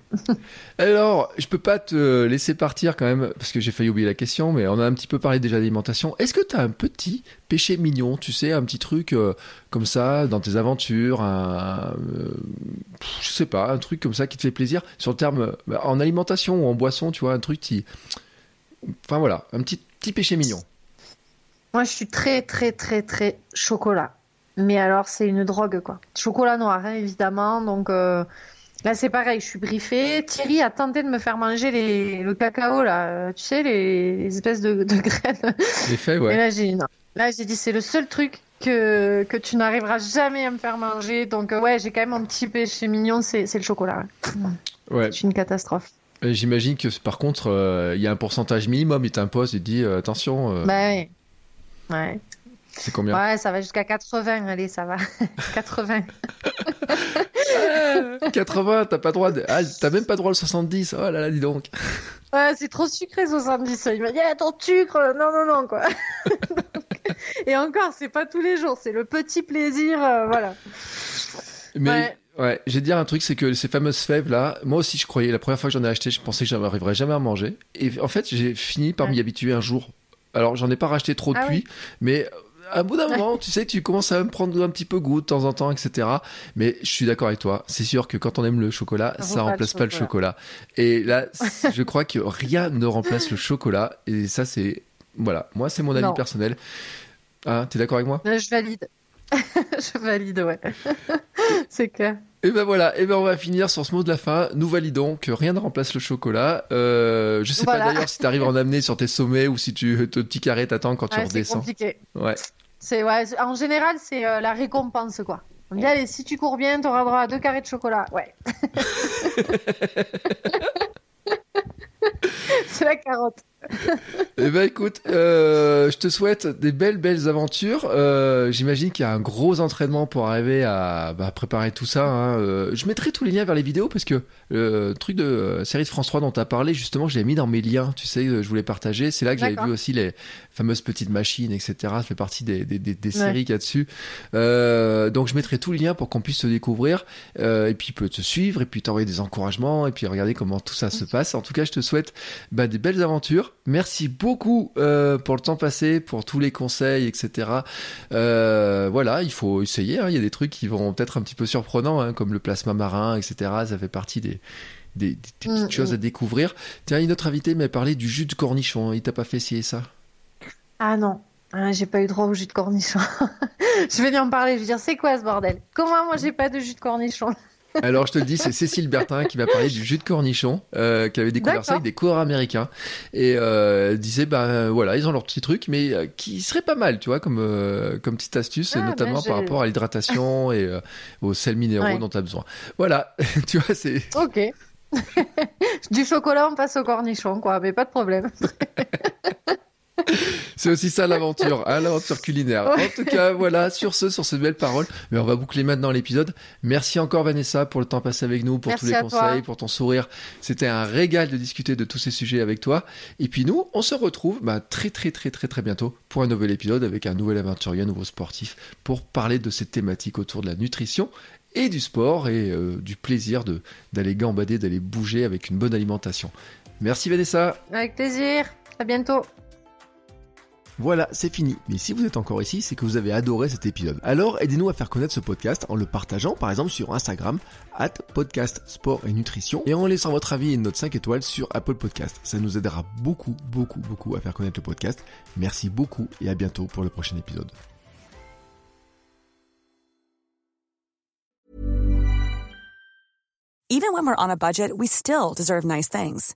[laughs] Alors, je peux pas te laisser partir quand même, parce que j'ai failli oublier la question, mais on a un petit peu parlé déjà d'alimentation. Est-ce que tu as un petit péché mignon, tu sais, un petit truc euh, comme ça dans tes aventures, un, euh, je sais pas, un truc comme ça qui te fait plaisir sur le terme bah, en alimentation ou en boisson, tu vois, un truc qui, enfin voilà, un petit petit péché mignon. Moi, je suis très très très très chocolat, mais alors c'est une drogue quoi. Chocolat noir, hein, évidemment, donc. Euh, là, c'est pareil, je suis briefée. Thierry a tenté de me faire manger les... le cacao, là, tu sais, les, espèces de, de graines. Les faits, ouais. Et là, j'ai non. Là, j'ai dit, c'est le seul truc que, que tu n'arriveras jamais à me faire manger. Donc, euh, ouais, j'ai quand même un petit péché mignon, c'est le chocolat. Ouais. C'est une catastrophe. J'imagine que par contre, euh, il y a un pourcentage minimum, il t'impose, il dit euh, attention. Bah ouais. Ouais. C'est combien? Ouais, ça va jusqu'à 80, allez, ça va. [laughs] 80. 80, [laughs] t'as pas droit de... ah, t'as même pas droit au 70. Oh là là, dis donc. [laughs] Ouais, c'est trop sucré 70. Il m'a dit, attends, sucre. Non, non, non, quoi. Et encore, c'est pas tous les jours, c'est le petit plaisir, euh, voilà. Mais ouais, j'ai dire un truc, c'est que ces fameuses fèves là, moi aussi je croyais, la première fois que j'en ai acheté, je pensais que j'arriverais jamais à manger. Et en fait, j'ai fini par m'y habituer un jour. Alors, j'en ai pas racheté trop ah depuis, mais à bout d'un moment, tu sais, tu commences à me prendre un petit peu goût de temps en temps, etc. Mais je suis d'accord avec toi. C'est sûr que quand on aime le chocolat, ça, ça remplace pas le chocolat. Et là, [laughs] je crois que rien ne remplace le chocolat. Et ça, c'est voilà. Moi, c'est mon avis personnel. Ah, t'es d'accord avec moi? Je valide. [laughs] je valide, ouais. [laughs] c'est clair. Et ben voilà, et ben on va finir sur ce mot de la fin. Nous validons que rien ne remplace le chocolat. Euh, je sais pas d'ailleurs si t'arrives à en amener sur tes sommets ou si tu ton petit carré t'attend quand tu redescends. C'est compliqué. Ouais. C'est ouais. En général, c'est euh, la récompense quoi. On dit allez, si tu cours bien, t'auras droit à deux carrés de chocolat. Ouais. [laughs] [laughs] c'est la carotte. Eh ben écoute, euh, je te souhaite des belles belles aventures. Euh, J'imagine qu'il y a un gros entraînement pour arriver à bah, préparer tout ça. Hein. Euh, je mettrai tous les liens vers les vidéos parce que le truc de série de France 3 dont tu as parlé, justement, je l'ai mis dans mes liens. Tu sais, je voulais partager. C'est là que j'avais vu aussi les fameuses petites machines, etc. Ça fait partie des, des, des, des séries qu'il y a dessus. Euh, donc je mettrai tous les liens pour qu'on puisse te découvrir et puis peut te suivre et puis t'envoyer des encouragements et puis regarder comment tout ça se passe. En tout cas, je te souhaite bah, des belles aventures. Merci beaucoup euh, pour le temps passé, pour tous les conseils, etc. Euh, voilà, il faut essayer. Hein. Il y a des trucs qui vont peut-être un petit peu surprenants, hein, comme le plasma marin, etc. Ça fait partie des, des, petites mm, choses mm. à découvrir. Tiens, une autre invité m'a parlé du jus de cornichon. Il t'a pas fait essayer ça? Ah non. Ah, j'ai pas eu droit au jus de cornichon. [laughs] je vais lui en parler. Je vais dire, c'est quoi ce bordel? Comment moi j'ai pas de jus de cornichon? [laughs] Alors je te le dis, c'est Cécile Bertin qui va parler du jus de cornichon, euh, qui avait découvert ça avec des coureurs américains et euh, disait ben voilà ils ont leur petit truc, mais euh, qui serait pas mal, tu vois, comme euh, comme petite astuce, ah, notamment par rapport à l'hydratation [laughs] et aux sels minéraux dont tu as besoin. Voilà, tu vois c'est. Ok. du chocolat, on passe au cornichon, quoi, mais pas de problème. C'est aussi ça l'aventure, hein, l'aventure culinaire. En tout cas, voilà, sur ce, sur ces belles paroles. Mais on va boucler maintenant l'épisode. Merci encore Vanessa pour le temps passé avec nous, pour tous les conseils, pour ton sourire. C'était un régal de discuter de tous ces sujets avec toi. Et puis nous, on se retrouve bah, très très très très très bientôt pour un nouvel épisode avec un nouvel aventurier, un nouveau sportif, pour parler de cette thématique autour de la nutrition et du sport et euh, du plaisir de d'aller gambader, d'aller bouger avec une bonne alimentation. Merci Vanessa. Avec plaisir. À bientôt. Voilà, c'est fini. Mais si vous êtes encore ici, c'est que vous avez adoré cet épisode. Alors aidez-nous à faire connaître ce podcast en le partageant par exemple sur Instagram, at podcast sport et nutrition, et en laissant votre avis et une note 5 étoiles sur Apple Podcast. Ça nous aidera beaucoup, beaucoup, beaucoup à faire connaître le podcast. Merci beaucoup et à bientôt pour le prochain épisode. Even when we're on a budget, we still deserve nice things.